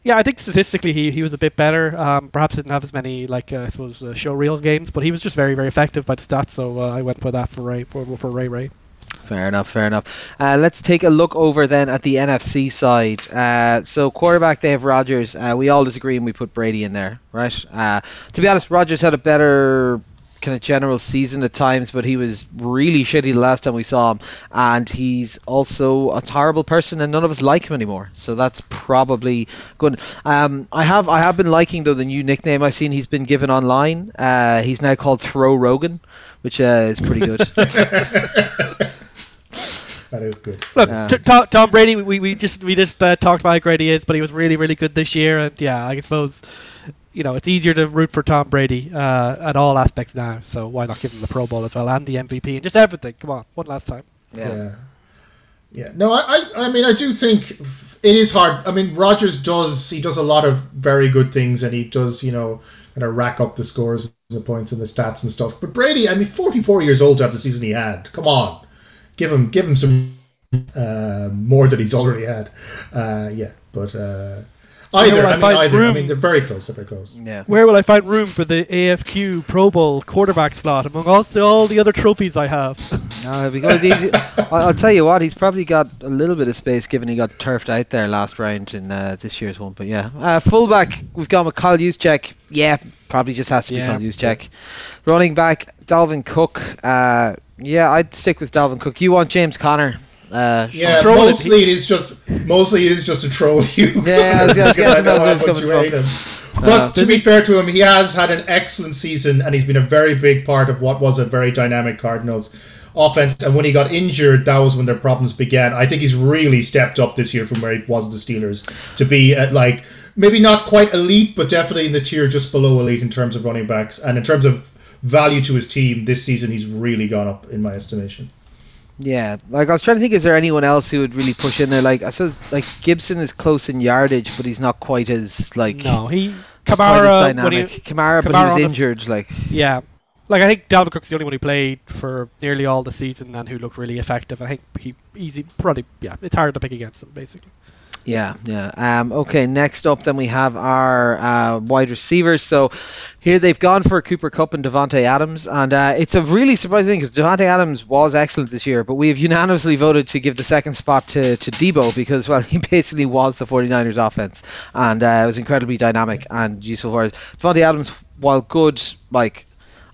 Yeah, I think statistically he, he was a bit better. Um, perhaps didn't have as many like uh, I suppose uh, show reel games, but he was just very very effective by the stats. So uh, I went for that for Ray for, for Ray Ray. Fair enough, fair enough. Uh, let's take a look over then at the NFC side. Uh, so quarterback, they have Rodgers. Uh, we all disagree and we put Brady in there, right? Uh, to be honest, Rodgers had a better kind of general season at times, but he was really shitty the last time we saw him. And he's also a terrible person, and none of us like him anymore. So that's probably good. Um, I have I have been liking though the new nickname I've seen he's been given online. Uh, he's now called Throw Rogan, which uh, is pretty good. That is good. Look, Yeah. t- Tom, Tom Brady, we, we just we just uh, talked about how great he is, but he was really really good this year, and yeah, I suppose you know it's easier to root for Tom Brady uh, at all aspects now. So why not give him the Pro Bowl as well and the MVP and just everything? Come on, one last time. Yeah. yeah. No, I, I, I mean, I do think it is hard. I mean, Rodgers does, he does a lot of very good things and he does, you know, kind of rack up the scores and the points and the stats and stuff. But Brady, I mean, 44 years old to have the season he had. Come on. Give him, give him some uh, more than he's already had. Uh, yeah. But uh, either, I I mean, find either. I mean, they're very close. They're very close. Yeah. Where will I find room for the AFQ Pro Bowl quarterback slot among also all the other trophies I have? No, because he's, I'll I'll tell you what, he's probably got a little bit of space given he got turfed out there last round in uh, this year's one. But yeah, uh, fullback, we've gone with Kyle Juszczyk. Yeah, probably just has to be Yeah. Kyle Juszczyk. Running back, Dalvin Cook. Uh, yeah, I'd stick with Dalvin Cook. You want James Conner? Uh, Yeah, Troll it. mostly it is just mostly it is just to troll you. Yeah, I was- I was guessing know that's where how it's much coming you from. hate him. But to be fair to him, he has had an excellent season, and he's been a very big part of what was a very dynamic Cardinals offense. And when he got injured, that was when their problems began. I think he's really stepped up this year from where he was at the Steelers to be at like maybe not quite elite, but definitely in the tier just below elite in terms of running backs and in terms of value to his team. This season, he's really gone up in my estimation. Yeah, like I was trying to think, is there anyone else who would really push in there? Like I suppose, like Gibson is close in yardage, but he's not quite as like No, he not quite as Kamara. Dynamic. he, Kamara, but he was on the- injured. Like yeah, like I think Dalvin Cook's the only one who played for nearly all the season and who looked really effective. I think he easy probably yeah, it's hard to pick against him basically. Yeah, yeah. Um, okay, next up then we have our uh, wide receivers. So here they've gone for Cooper Kupp and Davante Adams, and uh, it's a really surprising thing because Davante Adams was excellent this year, but we have unanimously voted to give the second spot to, to Deebo because, well, he basically was the 49ers offense, and uh, it was incredibly dynamic and useful for us. Davante Adams, while good, like,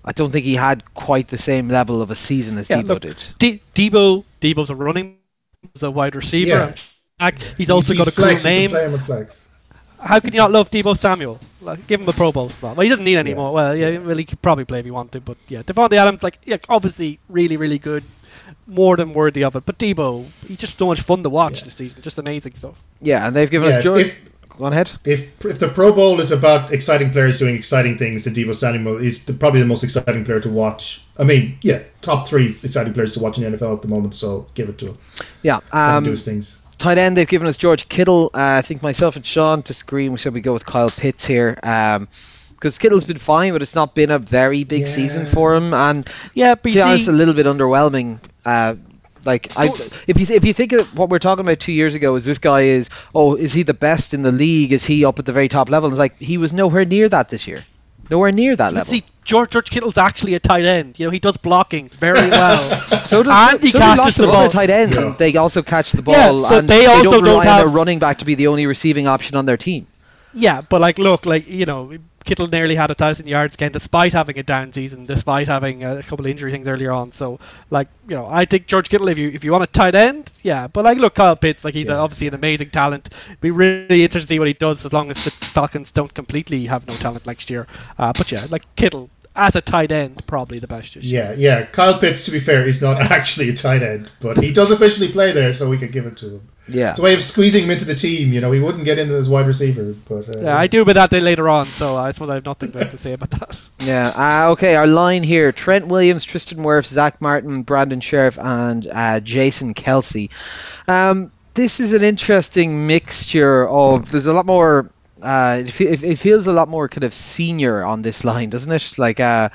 I don't think he had quite the same level of a season as Yeah, Deebo look, did. D- Deebo Deebo's a running, he's a wide receiver. Yeah. Back. He's also got a cool flex, you can name. play him with flex. How can you not love Deebo Samuel? Like, give him a Pro Bowl spot. Well, he doesn't need any Yeah. more. Well, yeah, well, he could probably play if he wanted to, but yeah, Davante Adams, like, yeah, obviously really, really good, more than worthy of it. But Deebo, he's just so much fun to watch Yeah. this season. Just amazing stuff. Yeah, and they've given Yeah, us George. if- Go on ahead. if if the Pro Bowl is about exciting players doing exciting things, then Deebo Samuel is the, probably the most exciting player to watch. I mean, yeah, top three exciting players to watch in the NFL at the moment. So give it to him. Yeah. Let him Um, do his things. Tight end, they've given us George Kittle. Uh, I think myself and Sean to and We said we go with Kyle Pitts here. Because Kittle's been fine, but it's not been a very big Yeah. season for him. And Yeah, but to be honest, a little bit underwhelming. Uh, like I, if you if you think of what we we're talking about two years ago, is this guy is oh is he the best in the league? Is he up at the very top level? It's like he was nowhere near that this year, nowhere near that But level. see, George George Kittle's actually a tight end. You know, he does blocking very well. So does And so, he so catches lots the of ball. other tight ends, Yeah. and they also catch the ball, Yeah, but and they also don't don't rely on their running back to be the only receiving option on their team. yeah, but like, look, like you know, Kittle nearly had a thousand yards again, despite having a down season, despite having a couple of injury things earlier on. So, like, you know, I think George Kittle, if you if you want a tight end, yeah. But like, look, Kyle Pitts, like he's Yeah. obviously an amazing talent. Be really interested to see what he does, as long as the Falcons don't completely have no talent next year. Uh, but yeah, like Kittle as a tight end, probably the best. Year. Yeah, yeah. Kyle Pitts, to be fair, is not actually a tight end, but he does officially play there, so we can give it to him. Yeah. It's a way of squeezing him into the team. You know, he wouldn't get in as wide receiver, but uh, Yeah, I do about that day later on, so I suppose I have nothing bad to say about that. Yeah. Uh, okay, our line here: Trent Williams, Tristan Wirfs, Zach Martin, Brandon Scherff, and uh, Jason Kelce. Um, this is an interesting mixture of. There's a lot more. Uh, it, fe- it it feels a lot more kind of senior on this line, doesn't it? Like uh,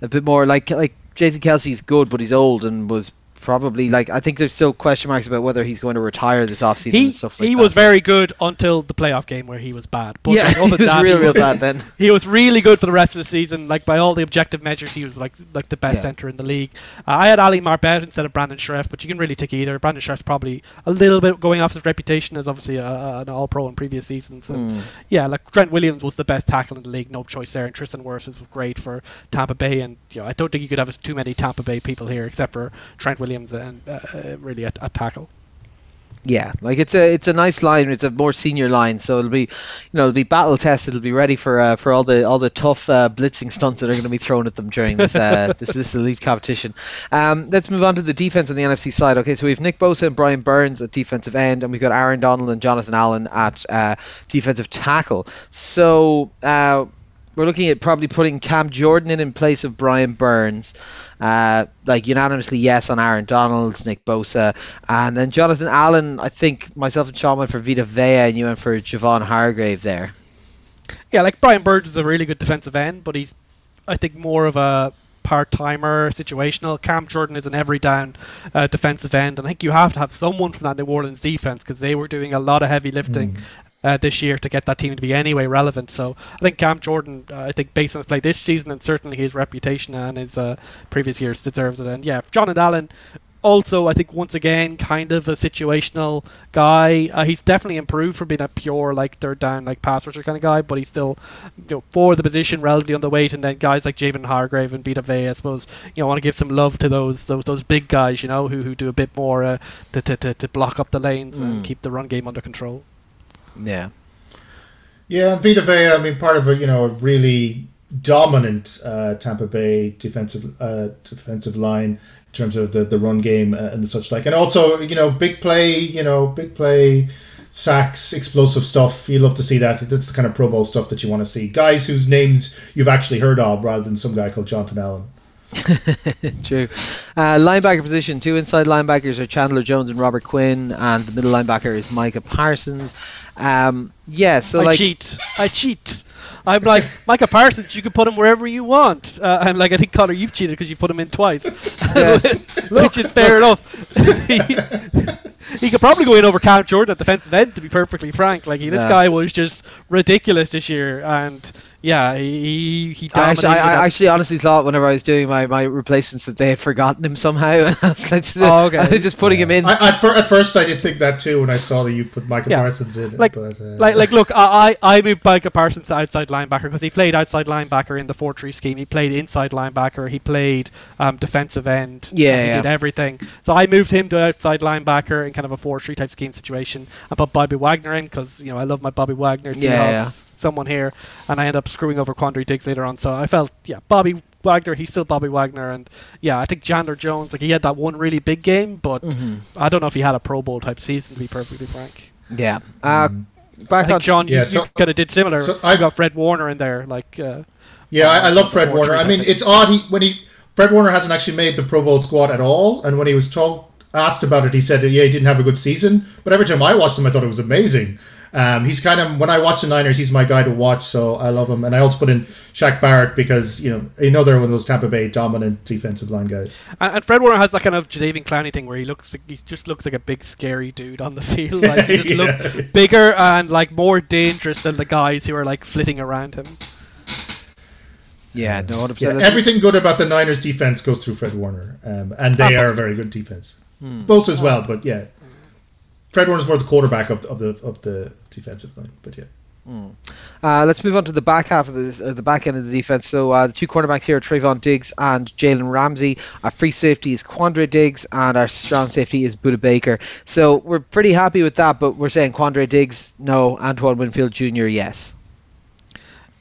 a bit more like like Jason Kelce's good, but he's old and was probably like I think there's still question marks about whether he's going to retire this offseason He and stuff like he that. was very good until the playoff game where he was bad. But yeah, like, he was that, real, he real was- bad then. He was really good for the rest of the season. Like by all the objective measures, he was like like the best Yeah. center in the league. Uh, I had Ali Marpet instead of Brandon Scherff, but you can really take either. Brandon Scherff's probably a little bit going off his reputation as obviously a, a- an All Pro in previous seasons. And Mm. yeah, like Trent Williams was the best tackle in the league, no choice there. And Tristan Wirfs was great for Tampa Bay, and you know I don't think you could have too many Tampa Bay people here except for Trent Williams and uh, uh, really at, at tackle. Yeah, like it's a it's a nice line. It's a more senior line, so it'll be, you know, it'll be battle tested. It'll be ready for uh, for all the all the tough uh, blitzing stunts that are going to be thrown at them during this uh, this, this elite competition. Um, let's move on to the defense on the NFC side. Okay, so we have Nick Bosa and Brian Burns at defensive end, and we've got Aaron Donald and Jonathan Allen at uh, defensive tackle. So uh, we're looking at probably putting Cam Jordan in in place of Brian Burns. Uh, like unanimously yes on Aaron Donalds, Nick Bosa, and then Jonathan Allen. I think myself and Sean went for Vita Vea, and you went for Javon Hargrave there. Yeah, like Brian Burns is a really good defensive end, but he's, I think, more of a part timer, situational. Cam Jordan is an every down uh, defensive end, and I think you have to have someone from that New Orleans defense because they were doing a lot of heavy lifting. Uh, this year to get that team to be anyway relevant. So I think Cam Jordan, uh, I think based on his play this season and certainly his reputation and his uh, previous years deserves it. And yeah, Jonathan Allen, also, I think once again, kind of a situational guy. Uh, he's definitely improved from being a pure like third down like pass rusher kind of guy, but he's still you know for the position relatively underweight. And then guys like Javon Hargrave and Vita Vea, I suppose you know want to give some love to those those those big guys, you know, who who do a bit more uh, to, to, to block up the lanes and Mm. keep the run game under control. Yeah. Yeah, Vita Vea, I mean, part of a you know a really dominant uh, Tampa Bay defensive uh, defensive line in terms of the, the run game uh, and the such like, and also you know big play, you know big play sacks, explosive stuff. You love to see that. That's the kind of Pro Bowl stuff that you want to see. Guys whose names you've actually heard of, rather than some guy called Jonathan Allen. True. Uh, linebacker position: two inside linebackers are Chandler Jones and Robert Quinn, and the middle linebacker is Micah Parsons. Um, yeah, so I like, cheat. I cheat. I'm like Micah Parsons. You can put him wherever you want, uh, and like I think Connor, you've cheated because you put him in twice, Yeah. which is fair enough. he, he could probably go in over Cam Jordan at defensive end, to be perfectly frank. Like he, this Yeah. guy was just ridiculous this year, and yeah, he he, he I actually. I, I actually honestly thought whenever I was doing my, my replacements that they had forgotten him somehow. And I was, just, Oh, okay. Just putting him in. I, at, fir- at first, I did think that too when I saw that you put Micah Yeah. Parsons in. it, Like- but, uh, like, like, look, I I I moved Micah Parsons to outside linebacker because he played outside linebacker in the four three scheme. He played inside linebacker. He played um, defensive end. Yeah, he yeah. did everything. So I moved him to outside linebacker in kind of a four three type scheme situation. I put Bobby Wagner in because you know I love my Bobby Wagner. Yeah, Seahawks, yeah. Someone here, and I end up screwing over Quandre Diggs later on. So I felt, yeah, Bobby Wagner. He's still Bobby Wagner, and yeah, I think Chandler Jones. Like he had that one really big game, but Mhm. I don't know if he had a Pro Bowl type season. To be perfectly frank. Yeah. Uh, Mm. I back on think John, Yeah, you, so- kind of did similar. so you I- got Fred Warner in there, like uh, Yeah, I, I love Fred Warner. I mean, it's odd he when he Fred Warner hasn't actually made the Pro Bowl squad at all, and when he was told asked about it, he said yeah, he didn't have a good season. But every time I watched him, I thought it was amazing. Um, he's kind of when I watch the Niners, he's my guy to watch, so I love him. And I also put in Shaq Barrett because you know another one of those Tampa Bay dominant defensive line guys. and, and Fred Warner has that kind of Jadeveon Clowney thing where he looks, like, he just looks like a big scary dude on the field. Like he just Yeah. looks bigger and like more dangerous than the guys who are like flitting around him. yeah, no, Yeah, everything good about the Niners defense goes through Fred Warner, um, and they Ah, are a very good defense. Hmm. Both as well, but yeah, Fred Warner's more the quarterback of the, of the of the defensive line. But yeah. Uh, let's move on to the back half of the, uh, the back end of the defense. So uh, the two cornerbacks here are Trevon Diggs and Jalen Ramsey. Our free safety is Quandre Diggs, and our strong safety is Budda Baker. So we're pretty happy with that, but we're saying Quandre Diggs, no. Antoine Winfield Jr., yes.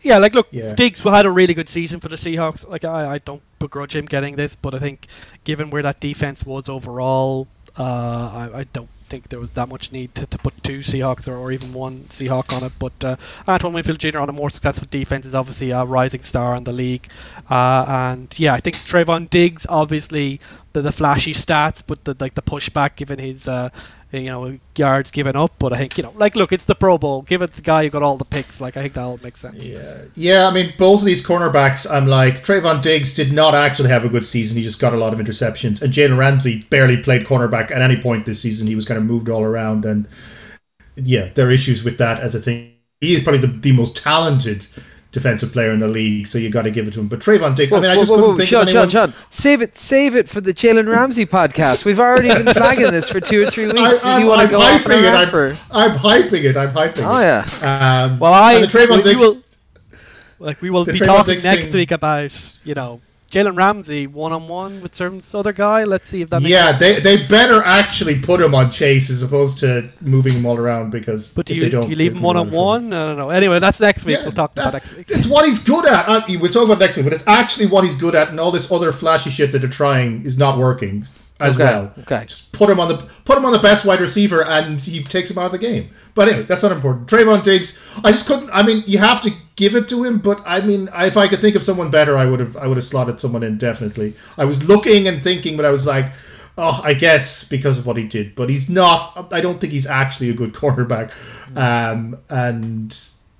Yeah, like look, Yeah. Diggs had a really good season for the Seahawks. Like I, I don't begrudge him getting this, but I think given where that defense was overall, uh, I, I don't think there was that much need to, to put two Seahawks or, or even one Seahawk on it. But uh, Antoine Winfield Jr. on a more successful defense is obviously a rising star in the league. Uh, and yeah, I think Trevon Diggs obviously the, the flashy stats, but the like the pushback given his uh, you know yards given up. But I think you know like look, it's the Pro Bowl. Give it the guy who got all the picks. Like I think that all makes sense. Yeah, yeah. I mean, both of these cornerbacks, I'm like Trevon Diggs did not actually have a good season. He just got a lot of interceptions, and Jalen Ramsey barely played cornerback at any point this season. He was kind of moved all around, and yeah, there are issues with that as a thing. He is probably the, the most talented defensive player in the league, so you got to give it to him. But Trevon Diggs, I mean, I just couldn't think Sean, of anyone. Sean, Sean, save it, save it for the Jalen Ramsey podcast. We've already been flagging this for two or three weeks. I, I'm, you want I'm to go hyping it. I'm, that for? I'm hyping it. I'm hyping Oh it. yeah. Um, Well, I and the Trevon we Diggs, will, like we will be Trevon talking Diggs next thing- week about you know Jalen Ramsey one on one with some other guy. Let's see if that. Makes yeah, sense. they they better actually put him on chase as opposed to moving him all around because But do you, they don't, you leave him one on out of trouble. one? I don't know. Anyway, that's next week. Yeah, we'll talk about next week. It's what he's good at. I, we'll talk about next week, but it's actually what he's good at, and all this other flashy shit that they're trying is not working as Okay, well. okay. Just put him on the put him on the best wide receiver, and he takes him out of the game. But anyway, that's not important. Trevon Diggs, I just couldn't. I mean, you have to give it to him, but I mean, if I could think of someone better, I would have I would have slotted someone in definitely. I was looking and thinking, but I was like. Oh, I guess because of what he did, but he's not. I don't think he's actually a good cornerback. Um, and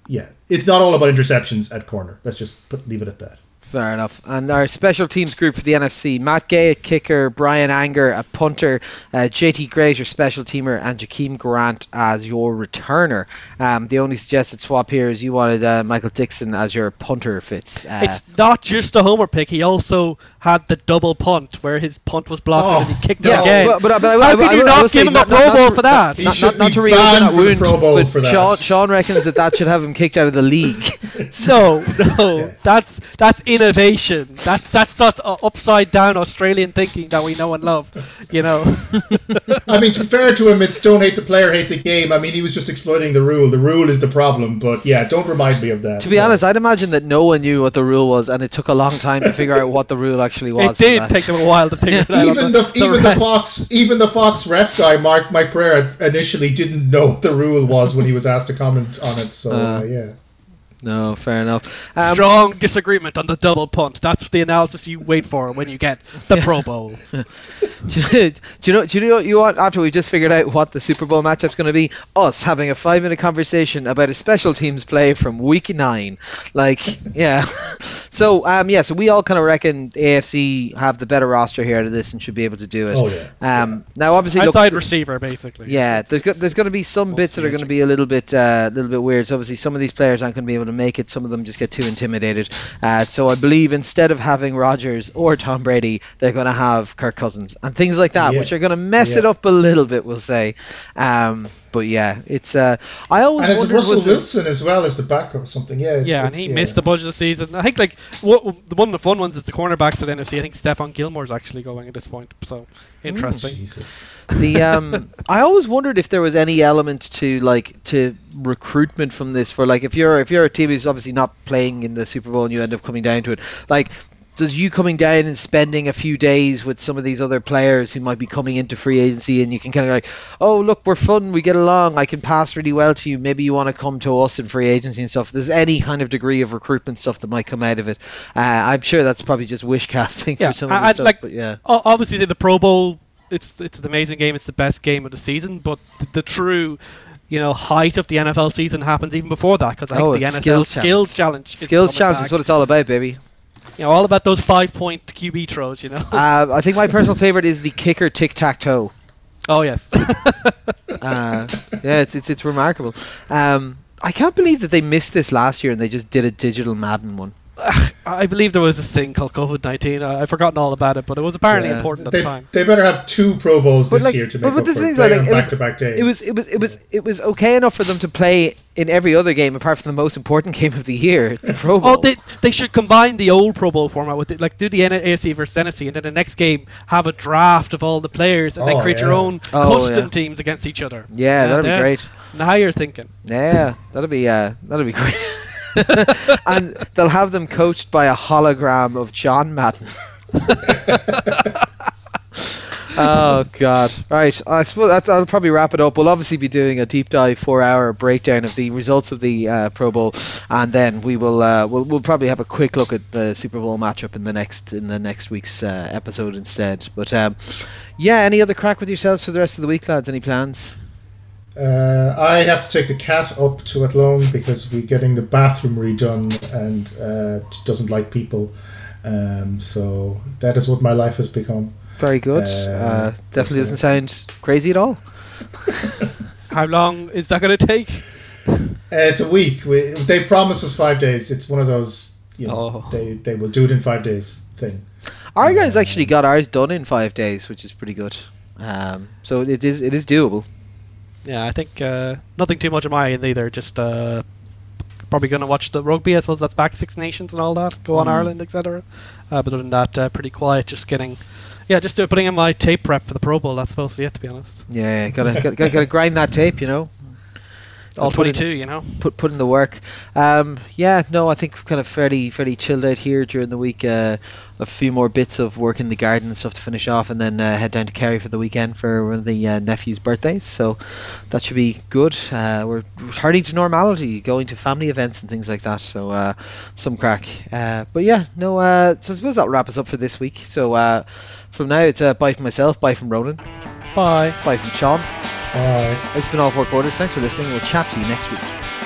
yeah, it's not all about interceptions at corner. Let's just put, leave it at that. Fair enough. And our special teams group for the NFC: Matt Gay at kicker, Bryan Anger at punter, uh, JT Gray as your special teamer, and Jakeem Grant as your returner. Um, the only suggested swap here is you wanted uh, Michael Dickson as your punter, Fitz. Uh, It's not just a homer pick. He also had the double punt where his punt was blocked Oh, and he kicked Yeah, it again. but, but, but I, How I, can I, you I not will give him a not- Pro not- Bowl not for that? He Not, should not, not be to banned that for the wound, Pro Bowl but for that. Sean, Sean reckons that that should have him kicked out of the league. No, no, Yes. that's that's innovation. That's that's such uh, upside down Australian thinking that we know and love. You know, I mean, to be fair to him, it's don't hate the player, hate the game. I mean, he was just exploiting the rule. The rule is the problem, but yeah, don't remind me of that. to be honest, I'd imagine that no one knew what the rule was, and it took a long time to figure out what the rule actually it was. for did take them a while to figure it out. even the, even the rest- Fox even the Fox ref guy, Mark Mike Pereira, initially didn't know what the rule was when he was asked to comment on it. So uh, Uh, yeah, No, fair enough. Um, Strong disagreement on the double punt. That's the analysis you wait for when you get the Pro Bowl. do, you, do you know? Do you know what you want? After we just figured out what the Super Bowl matchup's going to be, us having a five-minute conversation about a special teams play from Week Nine. Like, yeah. So, um, yeah. So we all kind of reckon AFC have the better roster here out of this and should be able to do it. oh yeah. Um, now, obviously, look, Outside th- receiver, basically. Yeah, there's go- there's going to be some Most bits that are going to be a little bit uh, little bit weird. So obviously, some of these players aren't going to be able to make it. Some of them just get too intimidated. Uh, so I believe instead of having Rodgers or Tom Brady, they're going to have Kirk Cousins and things like that, Yeah. which are going to mess it up a little bit. We'll say. Um, but yeah, it's. Uh, I always And it's wondered Russell was it- Wilson as well as the backup or something. Yeah. it's- Yeah, and he yeah. missed the budget of the season. I think like what, one of the fun ones is the cornerbacks at NFC. I think Stephon Gilmore's actually going at this point. So interesting. Jesus. the um I always wondered if there was any element to like to recruitment from this for like if you're if you're a team who's obviously not playing in the Super Bowl and you end up coming down to it like does you coming down and spending a few days with some of these other players who might be coming into free agency and you can kind of like oh look we're fun we get along I can pass really well to you maybe you want to come to us in free agency and stuff. There's any kind of degree of recruitment stuff that might come out of it. Uh, I'm sure that's probably just wish casting Yeah, for some of this stuff like- but yeah. obviously the Pro Bowl it's it's an amazing game it's the best game of the season but the, the true you know height of the NFL season happens even before that because I think Oh, the NFL skills skills, challenge. challenge is skills challenge is what it's all about baby you know all about those five point QB throws you know Uh, I think my personal favorite is the kicker tic tac toe. oh yes Uh, yeah, it's, it's it's remarkable. Um, I can't believe that they missed this last year and they just did a digital Madden one. I believe there was a thing called COVID nineteen I've forgotten all about it but it was apparently Yeah. important at They, the time they better have two Pro Bowls But this like- year to make but up the for thing is, it. like, it was- back-to-back days. It was it was it was it was okay enough for them to play in every other game apart from the most important game of the year, the Pro Bowl. Oh, they, they should combine the old Pro Bowl format with it, like do the N- AFC versus NFC, and then the next game have a draft of all the players, and then Oh, create your own Oh, custom yeah. teams against each other. yeah, that'd be great. Now you're thinking. Yeah, that'll be uh, that'll be great. and they'll have them coached by a hologram of John Madden. oh God! Right, I suppose that'll probably wrap it up. We'll obviously be doing a deep dive, four-hour breakdown of the results of the uh, Pro Bowl, and then we will uh, we'll, we'll probably have a quick look at the Super Bowl matchup in the next in the next week's uh, episode instead. But um, yeah, any other crack with yourselves for the rest of the week, lads? Any plans? Uh, I have to take the cat up to Athlone because we're getting the bathroom redone and uh, she doesn't like people. Um, so that is what my life has become. Very good. Uh, Uh, definitely okay. doesn't sound crazy at all. How long is that going to take? Uh, it's a week. We, they promised us five days. It's one of those, you know, Oh. they, they will do it in five days thing. Our guys Yeah. actually got ours done in five days, which is pretty good. Um, so it is it is doable. Yeah, I think uh, nothing too much of my end either. Just uh, probably going to watch the rugby. I suppose that's back Six Nations and all that. Go on Mm. Ireland, etc. Uh, but other than that, uh, pretty quiet. Just getting, yeah, just uh, putting in my tape prep for the Pro Bowl. That's supposed to be it, to be honest. Yeah, gotta gotta, gotta, grind that tape, you know. All in- 22, you know. Put put in the work. Um, yeah, no, I think kind of fairly fairly chilled out here during the week. A few more bits of work in the garden and stuff to finish off, and then uh, head down to Kerry for the weekend for one of the uh, nephew's birthdays. So that should be good. Uh, we're returning to normality, going to family events and things like that. So uh, some crack. Uh, but yeah, no. Uh, so I suppose that'll wrap us up for this week. So uh, from now it's uh, bye from myself, bye from Ronan, Bye. bye from Sean. Bye. It's been all four quarters. Thanks for listening. We'll chat to you next week.